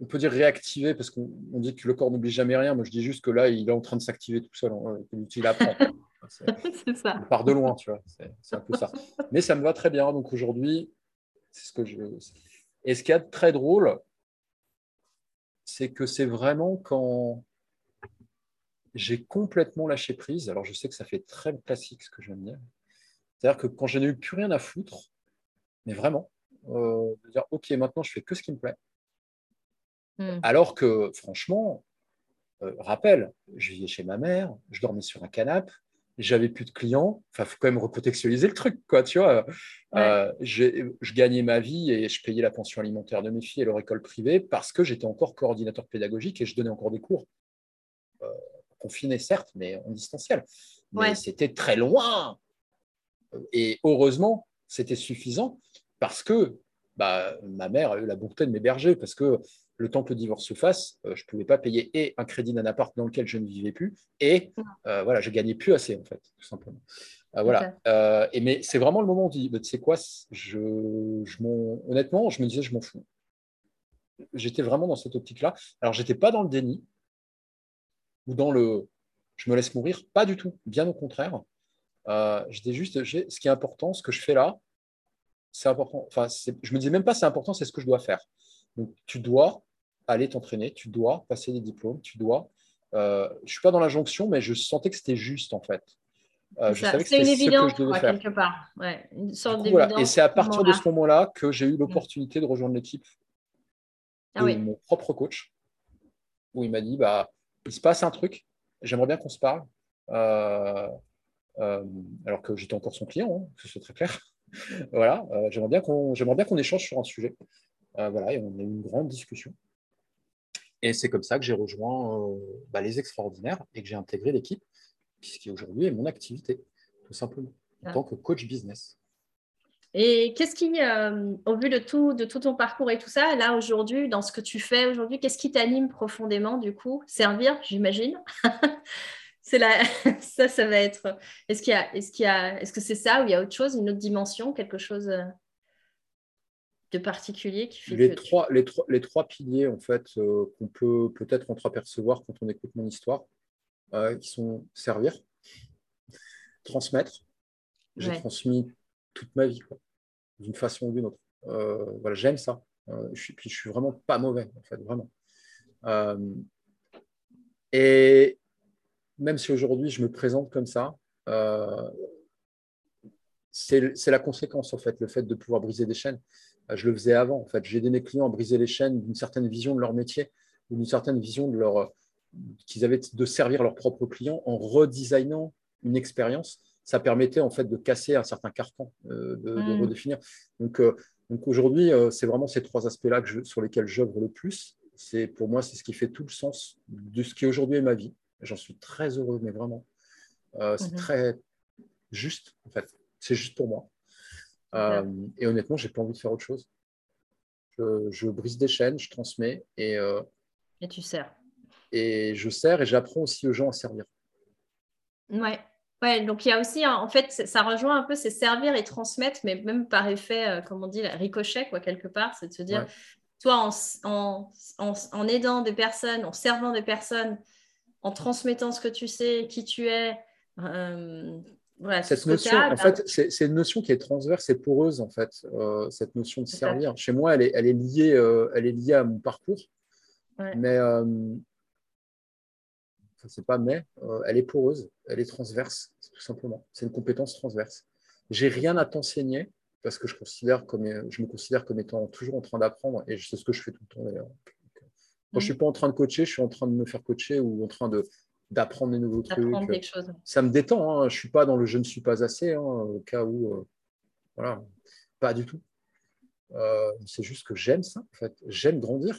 On peut dire réactiver parce qu'on dit que le corps n'oublie jamais rien. Moi, je dis juste que là, il est en train de s'activer tout seul. Hein, il apprend. c'est ça. On part de loin, tu vois. C'est un peu ça. Mais ça me va très bien. Donc aujourd'hui, c'est ce que je. Et ce qui est très drôle, c'est que c'est vraiment quand j'ai complètement lâché prise. Alors, je sais que ça fait très classique ce que je viens de dire. C'est-à-dire que quand je n'ai eu plus rien à foutre, mais vraiment, euh, de dire OK, maintenant je fais que ce qui me plaît. Hmm. Alors que, franchement, euh, rappel, je vivais chez ma mère, je dormais sur un canapé, j'avais plus de clients. Enfin, faut quand même recontextualiser le truc, quoi. Tu vois, euh, je gagnais ma vie et je payais la pension alimentaire de mes filles et leur école privée parce que j'étais encore coordinateur pédagogique et je donnais encore des cours. Euh, confinés, certes, mais en distanciel. Mais c'était très loin. Et heureusement, c'était suffisant parce que bah, ma mère a eu la bonté de m'héberger parce que le temps que le divorce se fasse, euh, je ne pouvais pas payer et un crédit d'un appart dans lequel je ne vivais plus, et euh, voilà, je gagnais plus assez, en fait, tout simplement. Euh, voilà. et, mais c'est vraiment le moment où on dit, tu sais quoi, je, honnêtement, je me disais, je m'en fous. J'étais vraiment dans cette optique-là. Alors, j'étais pas dans le déni ou dans le je me laisse mourir, pas du tout, bien au contraire. j'étais juste, ce qui est important, ce que je fais là, c'est important. Enfin, je me disais même pas c'est important, c'est ce que je dois faire. Donc, tu dois aller t'entraîner, tu dois passer des diplômes, tu dois. Euh, je ne suis pas dans la jonction, mais je sentais que c'était juste en fait. Euh, je savais que c'était une évidence, quelque part. une sorte Et c'est à partir de ce moment-là que j'ai eu l'opportunité de rejoindre l'équipe ah de mon propre coach, où il m'a dit bah, il se passe un truc, j'aimerais bien qu'on se parle. Euh, alors que j'étais encore son client, hein, c'est très clair. voilà, j'aimerais bien qu'on échange sur un sujet. voilà, et on a eu une grande discussion. Et c'est comme ça que j'ai rejoint euh, bah, les extraordinaires et que j'ai intégré l'équipe, qui aujourd'hui est mon activité, tout simplement, en ah. tant que coach business. Et qu'est-ce qui, euh, au vu de tout, de tout ton parcours et tout ça, là aujourd'hui, dans ce que tu fais aujourd'hui, qu'est-ce qui t'anime profondément du coup? Servir, j'imagine. c'est ça, ça va être. Est-ce qu'il y a, est-ce qu'il y a, est-ce que c'est ça ou il y a autre chose, une autre dimension, quelque chose euh, de particulier qui fait les, trois, les, trois, les trois piliers en fait euh, qu'on peut peut-être entreapercevoir quand on écoute mon histoire, euh, qui sont servir, transmettre. J'ai transmis toute ma vie, d'une façon ou d'une autre. Euh, voilà, j'aime ça. je suis, puis je suis vraiment pas mauvais, en fait, vraiment. et même si aujourd'hui je me présente comme ça, c'est la conséquence, en fait, le fait de pouvoir briser des chaînes. Euh, je le faisais avant. En fait, j'ai aidé mes clients à briser les chaînes d'une certaine vision de leur métier ou d'une certaine vision de leur euh, qu'ils avaient de servir leurs propres clients en redesignant une expérience. Ça permettait en fait de casser un certain carcan, euh, de, mm. redéfinir. Donc, donc aujourd'hui, c'est vraiment ces trois aspects-là sur lesquels j'œuvre le plus. C'est pour moi, c'est ce qui fait tout le sens de ce qui aujourd'hui est ma vie. J'en suis très heureux, mais vraiment, c'est mm-hmm. très juste, en fait. C'est juste pour moi. Euh, et honnêtement, j'ai pas envie de faire autre chose. Je, brise des chaînes, je transmets et. Euh, et tu sers. Et je sers et j'apprends aussi aux gens à servir. Ouais. Ouais, donc il y a aussi, en fait, ça rejoint un peu, c'est servir et transmettre, mais même par effet, euh, comme on dit, ricochet, quoi, quelque part, c'est de se dire, toi, en, en, aidant des personnes, en servant des personnes, en transmettant ce que tu sais, qui tu es, euh, voilà, cette notion, en fait, c'est une notion qui est transverse et poreuse, en fait, euh, cette notion de servir. Chez moi, elle est, elle est liée, elle est liée à mon parcours, mais c'est pas mais, euh, elle est poreuse, elle est transverse, tout simplement. C'est une compétence transverse. J'ai rien à t'enseigner parce que je, considère comme, je me considère comme étant toujours en train d'apprendre et c'est ce que je fais tout le temps d'ailleurs. Moi, je ne suis pas en train de coacher, je suis en train de me faire coacher ou en train de, d'apprendre des nouveaux trucs. Ça me détend, hein. je ne suis pas dans le je ne suis pas assez, hein, au cas où. Euh, voilà, pas du tout. Euh, c'est juste que j'aime ça, en fait. J'aime grandir.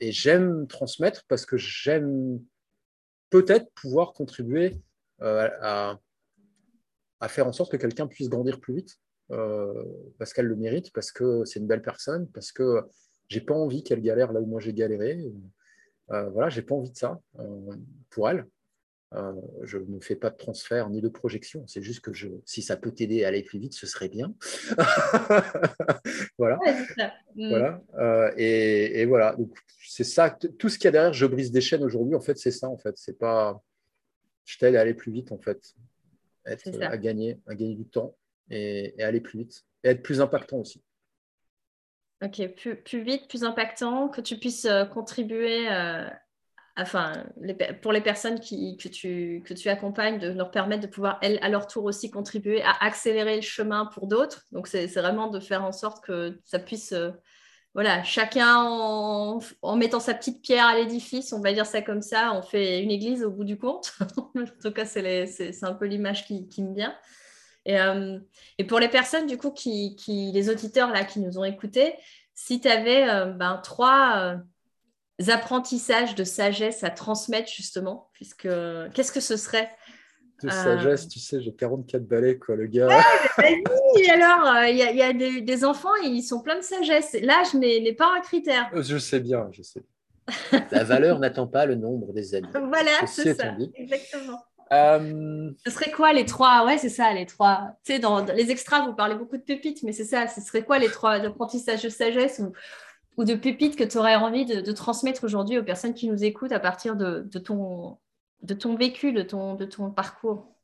Et j'aime transmettre parce que j'aime peut-être pouvoir contribuer euh, à, faire en sorte que quelqu'un puisse grandir plus vite, euh, parce qu'elle le mérite, parce que c'est une belle personne, parce que j'ai pas envie qu'elle galère là où moi j'ai galéré. Euh, voilà, j'ai pas envie de ça pour elle. je ne fais pas de transfert ni de projection. C'est juste que je, si ça peut t'aider à aller plus vite, ce serait bien. voilà. Mm. voilà. et, et, voilà. Donc, c'est ça, tout ce qu'il y a derrière, je brise des chaînes aujourd'hui, en fait, c'est ça, en fait. C'est pas, je t'aide à aller plus vite, en fait. Être, à gagner, à gagner du temps et, aller plus vite. Et être plus impactant aussi. Ok, plus, vite, plus impactant, que tu puisses euh, contribuer, euh, enfin, pour les personnes qui, que, tu, que tu accompagnes, de leur permettre de pouvoir, elles, à leur tour aussi, contribuer à accélérer le chemin pour d'autres. Donc, c'est vraiment de faire en sorte que ça puisse euh, voilà, chacun en, mettant sa petite pierre à l'édifice, on va dire ça comme ça, on fait une église au bout du compte. en tout cas, c'est un peu l'image qui, me vient. Euh, et, pour les personnes, du coup, qui, les auditeurs là, qui nous ont écoutés, si tu avais euh, ben, trois euh, apprentissages de sagesse à transmettre, justement, puisque qu'est-ce que ce serait? De sagesse, tu sais, j'ai 44 balais, quoi, le gars. Ouais, alors, il y, a, des, enfants, ils sont pleins de sagesse. L'âge n'est pas un critère. Je sais bien, je sais. La valeur n'attend pas le nombre des années. Voilà, c'est ça. Exactement. Euh, ce serait quoi les trois? Ouais, c'est ça, les trois. Tu sais, dans, les extras, vous parlez beaucoup de pépites, mais c'est ça. Ce serait quoi les trois? Apprentissages de sagesse ou, ou de pépites que tu aurais envie de, transmettre aujourd'hui aux personnes qui nous écoutent à partir de, de ton, de ton vécu, de ton, de ton parcours?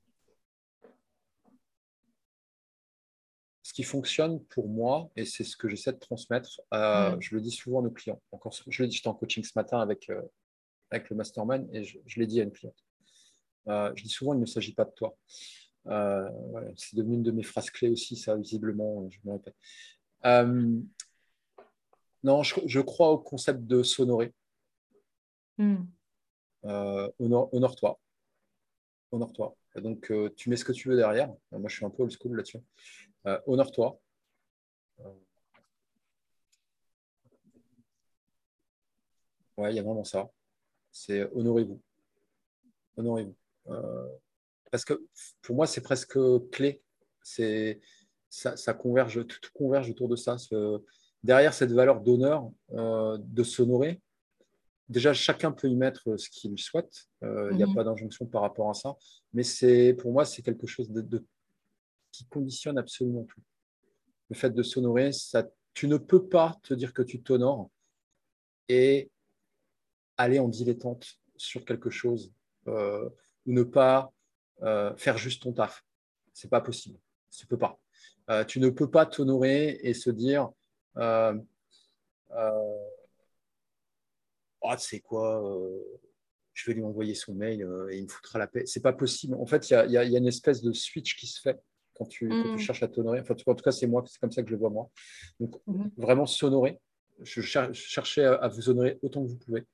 Ce qui fonctionne pour moi, et c'est ce que j'essaie de transmettre, euh, mm. je le dis souvent à nos clients. Encore, je l'ai dit, j'étais en coaching ce matin avec, euh, avec le mastermind et je, l'ai dit à une cliente. Euh, je dis souvent, il ne s'agit pas de toi. c'est devenu une de mes phrases clés aussi, ça, visiblement, je me répète. non, je, crois au concept de sonorer. Mm euh, honore-toi. Honore-toi. Donc, euh, tu mets ce que tu veux derrière. Euh, moi, je suis un peu old school là-dessus. Euh, honore-toi. Ouais, il y a vraiment ça. C'est honorez-vous. Honorez-vous. Parce que pour moi, c'est presque clé. C'est ça, converge, tout, converge autour de ça. derrière cette valeur d'honneur, de s'honorer, déjà, chacun peut y mettre ce qu'il souhaite. Euh, il n'y a mhm. pas d'injonction par rapport à ça. Mais c'est, pour moi, c'est quelque chose de, qui conditionne absolument tout. Le fait de s'honorer, ça, tu ne peux pas te dire que tu t'honores et aller en dilettante sur quelque chose euh, ou ne pas euh, faire juste ton taf. C'est pas possible. Tu peux pas. tu ne peux pas t'honorer et se dire ah, c'est quoi, euh, je vais lui envoyer son mail euh, et il me foutra la paix. C'est pas possible. En fait, il y, a, une espèce de switch qui se fait quand tu, mm. cherches à t'honorer. Enfin, en tout cas, c'est moi, c'est comme ça que je le vois moi. Donc, mm-hmm. vraiment s'honorer. Je, cherchais à, vous honorer autant que vous pouvez.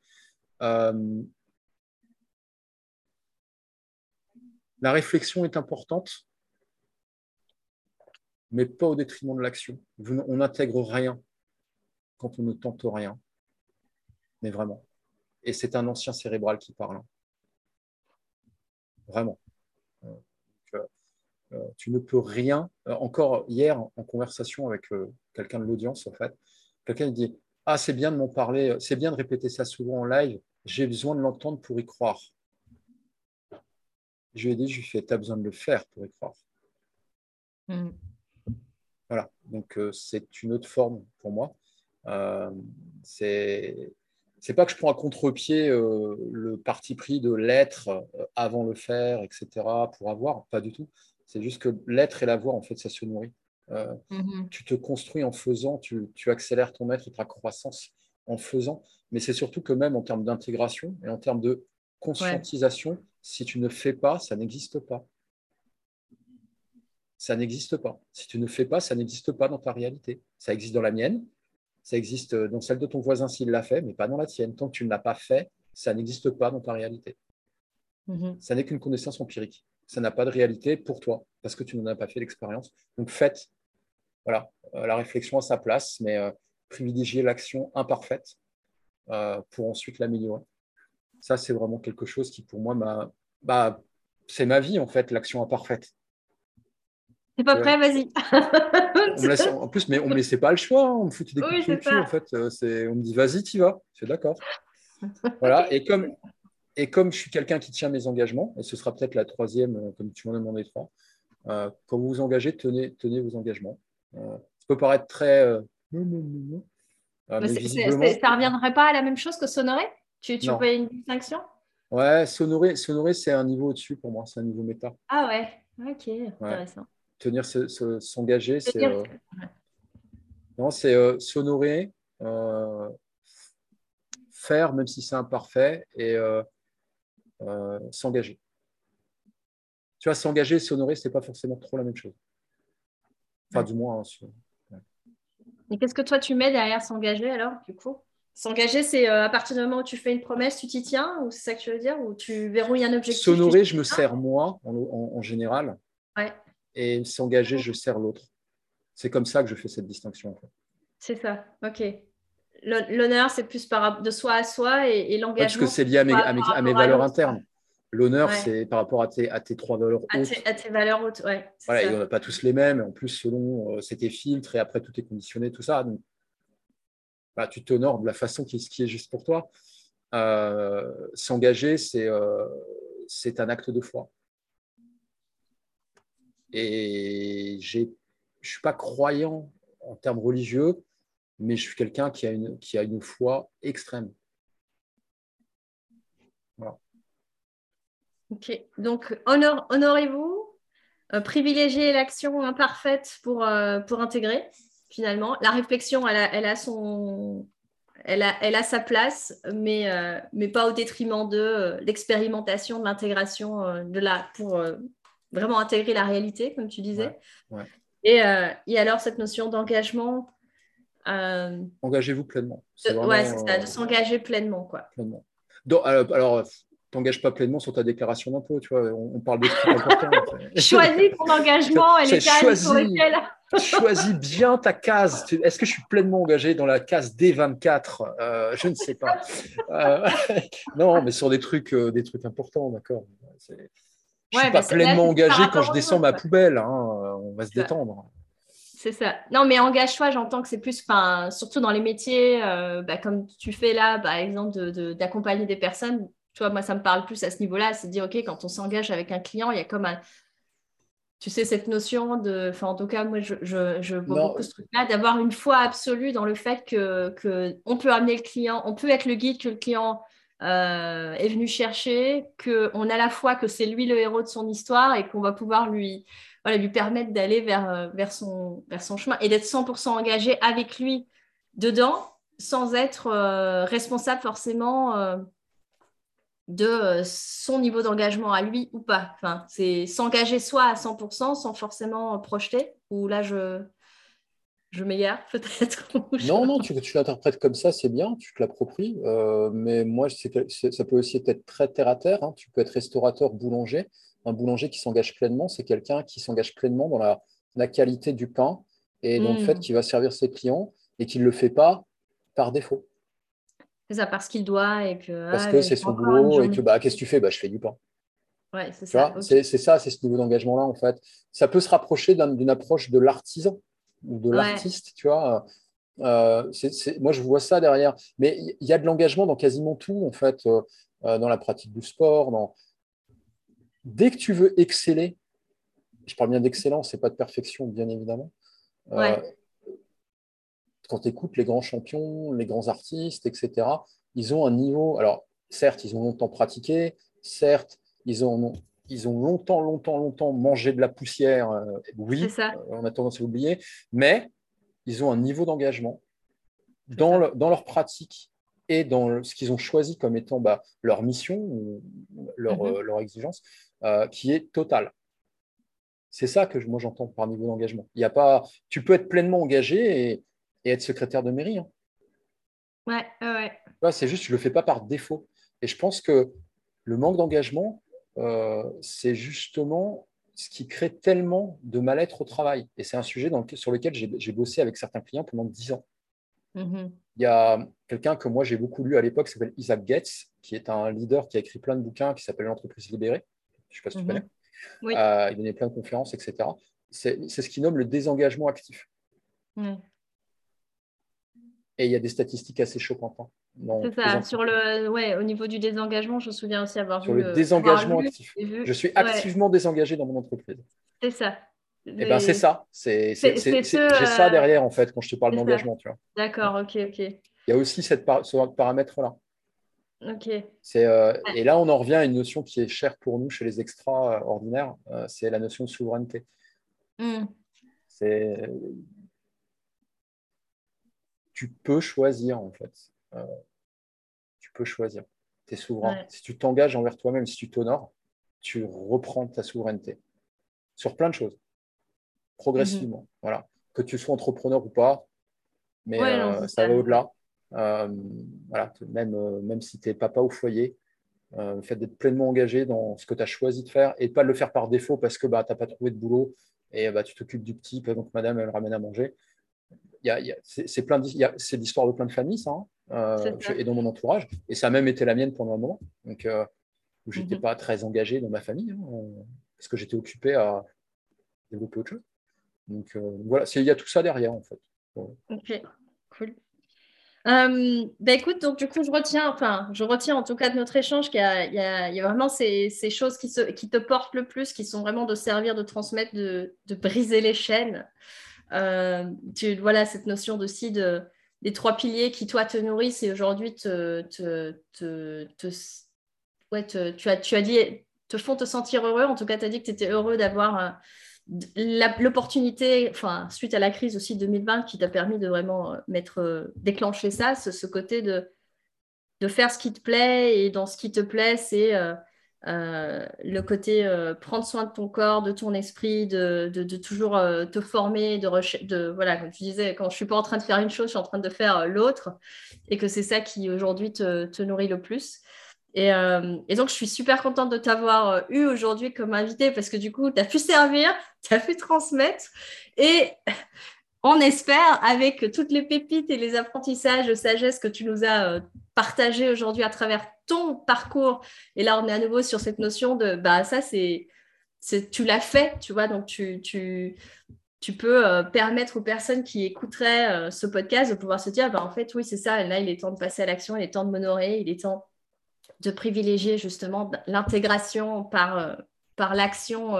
La réflexion est importante, mais pas au détriment de l'action. On n'intègre rien quand on ne tente rien mais vraiment. Et c'est un ancien cérébral qui parle. Vraiment. tu ne peux rien. encore hier, en conversation avec quelqu'un de l'audience, en fait, quelqu'un dit Ah, c'est bien de m'en parler, c'est bien de répéter ça souvent en live, j'ai besoin de l'entendre pour y croire. Je lui ai dit Je lui ai fait Tu as besoin de le faire pour y croire. Mm. Voilà, donc c'est une autre forme pour moi. Euh, c'est c'est pas que je prends à contre-pied euh, le parti pris de l'être euh, avant le faire, etc., pour avoir, pas du tout. C'est juste que l'être et l'avoir, en fait, ça se nourrit. Euh, mm-hmm. Tu te construis en faisant, tu, tu, accélères ton être et ta croissance en faisant. Mais c'est surtout que même en termes d'intégration et en termes de conscientisation, si tu ne fais pas, ça n'existe pas. Ça n'existe pas. Si tu ne fais pas, ça n'existe pas dans ta réalité. Ça existe dans la mienne, ça existe dans celle de ton voisin s'il l'a fait, mais pas dans la tienne. Tant que tu ne l'as pas fait, ça n'existe pas dans ta réalité. Mm-hmm. Ça n'est qu'une connaissance empirique. Ça n'a pas de réalité pour toi parce que tu n'en as pas fait l'expérience. Donc faites voilà, euh, la réflexion à sa place, mais euh, privilégier l'action imparfaite euh, pour ensuite l'améliorer. Ça, c'est vraiment quelque chose qui, pour moi, m'a. Bah, c'est ma vie, en fait, l'action imparfaite. T'es pas prêt, vas-y. en plus, mais on me laissait pas le choix, hein. on me foutait des coups de cul, en fait. Euh, on me dit, vas-y, tu vas. C'est d'accord. voilà. Et comme, et comme je suis quelqu'un qui tient mes engagements, et ce sera peut-être la troisième, euh, comme tu m'en as demandé trois, euh, quand vous vous engagez, tenez, tenez vos engagements. ça peut paraître très. non, non, non, ça ne reviendrait pas à la même chose que s'honorer Tu, tu une distinction? Ouais, s'honorer, c'est un niveau au-dessus pour moi, c'est un niveau méta. Ah ouais, ok, intéressant tenir, s'engager, c'est euh, non, c'est euh, s'honorer, euh, faire même si c'est imparfait et s'engager. Tu vois, s'engager, s'honorer, c'est pas forcément trop la même chose. Enfin, du moins. Hein, et qu'est-ce que toi tu mets derrière s'engager alors, du coup? S'engager, c'est à partir du moment où tu fais une promesse, tu t'y tiens Ou c'est ça que tu veux dire Ou tu verrouilles un objectif S'honorer, je me sers moi en, en général. Ouais et s'engager, je sers l'autre. C'est comme ça que je fais cette distinction. C'est ça, ok. L'honneur, c'est plus par, de soi à soi et, l'engagement. Parce que c'est lié à mes, valeurs internes. L'honneur, c'est par rapport à tes, à tes trois valeurs hautes. À tes, valeurs hautes, oui. Voilà, on n'a pas tous les mêmes. En plus, selon euh, c'était filtre et après tout est conditionné, tout ça. Donc, bah, tu t'honores de la façon qui, est juste pour toi. Euh, s'engager, c'est euh, c'est un acte de foi. Et je ne suis pas croyant en termes religieux, mais je suis quelqu'un qui, a une, qui a une foi extrême. Voilà. Ok, donc honorez-vous, euh, privilégiez l'action imparfaite pour, pour intégrer, finalement. La réflexion, elle a, elle a son, elle a, elle a, sa place, mais, euh, mais pas au détriment de l'expérimentation, de l'intégration de la, pour vraiment intégrer la réalité, comme tu disais. Et, euh, et, alors, cette notion d'engagement. Euh, Engagez-vous pleinement. ouais, c'est ça, de s'engager pleinement. Quoi. pleinement. Donc, alors, alors t'engages pas pleinement sur ta déclaration d'impôt, tu vois, on, parle de trucs importants. choisis ton engagement et les cases sur lesquelles... choisis bien ta case. Est-ce que je suis pleinement engagé dans la case D24 euh, Je ne sais pas. non, mais sur des trucs, des trucs importants, d'accord. Je ne suis pas pleinement engagé quand je descends ma poubelle. Hein, on va se détendre. C'est ça. Non, mais engage-toi, j'entends que c'est plus, surtout dans les métiers, euh, bah, comme tu fais là, par exemple, d'accompagner des personnes. Tu vois, moi, ça me parle plus à ce niveau-là. C'est de dire, OK, quand on s'engage avec un client, il y a comme un. Tu sais, cette notion de. Enfin, en tout cas, moi, je, je, vois beaucoup ce truc-là, d'avoir une foi absolue dans le fait qu'on que peut amener le client, on peut être le guide que le client euh, est venu chercher, qu'on a la foi que c'est lui le héros de son histoire et qu'on va pouvoir lui, voilà, lui permettre d'aller vers, euh, vers, son, vers son chemin et d'être 100% engagé avec lui dedans sans être euh, responsable forcément de son niveau d'engagement à lui ou pas. Enfin, c'est s'engager soi à 100% sans forcément projeter, ou là je, je m'égare peut-être Non, non, tu, tu l'interprètes comme ça, c'est bien, tu te l'appropries. Euh, mais moi, ça peut aussi être très terre à terre. Hein. Tu peux être restaurateur, boulanger. Un boulanger qui s'engage pleinement, c'est quelqu'un qui s'engage pleinement dans la, qualité du pain et dans le fait hmm. qu'il va servir ses clients et qu'il ne le fait pas par défaut. C'est ça, parce qu'il doit et que. Parce ah, que c'est son boulot et que bah, qu'est-ce que tu fais? Bah, Je fais du pain. Ouais, c'est ça. C'est ça, c'est ce niveau d'engagement-là, en fait. Ça peut se rapprocher d'une approche de l'artisan ou de l'artiste, tu vois. Euh, moi, je vois ça derrière. Mais il y a de l'engagement dans quasiment tout, en fait, euh, euh, dans la pratique du sport. Dans... Dès que tu veux exceller, je parle bien d'excellence, c'est pas de perfection, bien évidemment. Quand tu écoutes les grands champions, les grands artistes, etc., ils ont un niveau. Alors, certes, ils ont longtemps pratiqué, certes, ils ont, ils ont longtemps, longtemps, longtemps mangé de la poussière. oui, on a tendance à l'oublier, mais ils ont un niveau d'engagement dans, dans, leur pratique et dans ce qu'ils ont choisi comme étant bah, leur mission ou leur, mhm. euh, leur exigence, euh, qui est totale. C'est ça que moi j'entends par niveau d'engagement. Il y a pas, tu peux être pleinement engagé et, être secrétaire de mairie. Hein. Ouais, ouais. c'est juste, tu le fais pas par défaut. Et je pense que le manque d'engagement, euh, c'est justement ce qui crée tellement de mal-être au travail. Et c'est un sujet sur lequel j'ai bossé avec certains clients pendant dix ans. Mm-hmm. Il y a quelqu'un que moi j'ai beaucoup lu à l'époque qui s'appelle Isaac Getz, qui est un leader qui a écrit plein de bouquins qui s'appelle L'entreprise libérée. Je ne sais pas si tu mm-hmm. connais. Euh, il donnait plein de conférences, etc. C'est ce qu'il nomme le désengagement actif. Et il y a des statistiques assez choquantes. Hein. C'est ça, sur le, ouais, au niveau du désengagement, je me souviens aussi avoir sur vu. Sur le désengagement actif. Je suis activement désengagé dans mon entreprise. C'est ça. Et eh ben, c'est ça. C'est, J'ai ça euh, derrière, en fait, quand je te parle d'engagement. D'accord, ok, ok. Il y a aussi cette ce paramètre-là. Ok. Euh, et là, on en revient à une notion qui est chère pour nous chez les extraordinaires, euh, c'est la notion de souveraineté. Hmm. C'est tu peux choisir, en fait. Euh, tu peux choisir. Tu es souverain. Si tu t'engages envers toi-même, si tu t'honores, tu reprends ta souveraineté sur plein de choses, progressivement. Mhm. Voilà. Que tu sois entrepreneur ou pas, mais euh, ça va au-delà. Euh, voilà, même, même si tu es papa au foyer, le fait d'être pleinement engagé dans ce que tu as choisi de faire et de pas le faire par défaut parce que bah, tu n'as pas trouvé de boulot et bah, tu t'occupes du petit, donc madame, elle ramène à manger. C'est plein c'est l'histoire de plein de familles, ça. Hein. Euh, et dans mon entourage. Et ça a même été la mienne pendant un moment, donc, euh, où je n'étais mhm. pas très engagé dans ma famille, hein, euh, parce que j'étais occupé à développer autre chose. Donc voilà, il y a tout ça derrière, en fait. Ok, cool. bah écoute, donc du coup, je retiens, enfin, je retiens en tout cas de notre échange qu'il y, y, a vraiment ces, ces choses qui, se, qui, te portent le plus, qui sont vraiment de servir, de transmettre, de, de briser les chaînes. Tu, voilà, cette notion aussi de, les trois piliers qui, toi, te nourrissent et aujourd'hui te, ouais, tu, as, tu as dit, te font te sentir heureux. En tout cas, tu as dit que tu étais heureux d'avoir euh, l'opportunité, enfin, suite à la crise aussi 2020, qui t'a permis de vraiment euh, mettre, euh, déclencher ça, ce, côté de, de faire ce qui te plaît et dans ce qui te plaît, c'est euh, le côté euh, prendre soin de ton corps, de ton esprit, de, toujours euh, te former, de, de, voilà, comme tu disais, quand je suis pas en train de faire une chose, je suis en train de faire l'autre, et que c'est ça qui aujourd'hui te, nourrit le plus. Et, donc, je suis super contente de t'avoir eu aujourd'hui comme invité parce que du coup, tu as pu servir, tu as pu transmettre, et on espère, avec toutes les pépites et les apprentissages de sagesse que tu nous as partagés aujourd'hui à travers ton parcours. Et là, on est à nouveau sur cette notion de, bah, ça, c'est, tu l'as fait, tu vois, donc tu, peux euh, permettre aux personnes qui écouteraient euh, ce podcast de pouvoir se dire, bah, en fait, oui, c'est ça, là, il est temps de passer à l'action, il est temps de m'honorer, il est temps de privilégier justement l'intégration par, euh, par l'action.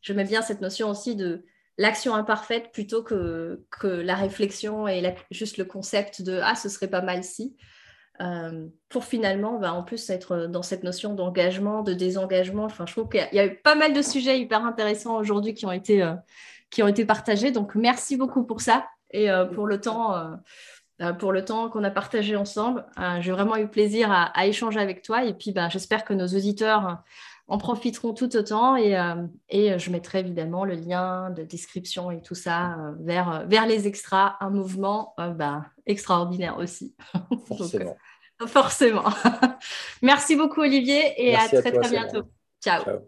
je mets bien cette notion aussi de l'action imparfaite plutôt que, que la réflexion et juste le concept de, ah, ce serait pas mal si. Euh, pour finalement, bah, en plus, être dans cette notion d'engagement, de désengagement. Enfin, je trouve qu'il y, a eu pas mal de sujets hyper intéressants aujourd'hui qui ont été, euh, qui ont été partagés. Donc, merci beaucoup pour ça et euh, pour le temps. pour le temps qu'on a partagé ensemble. J'ai vraiment eu plaisir à, échanger avec toi et puis bah, j'espère que nos auditeurs en profiteront tout autant et, et, je mettrai évidemment le lien de description et tout ça vers, vers les extras, un mouvement bah, extraordinaire aussi. Forcément. Forcément. Merci beaucoup, Olivier, et à très, très bientôt. Ciao.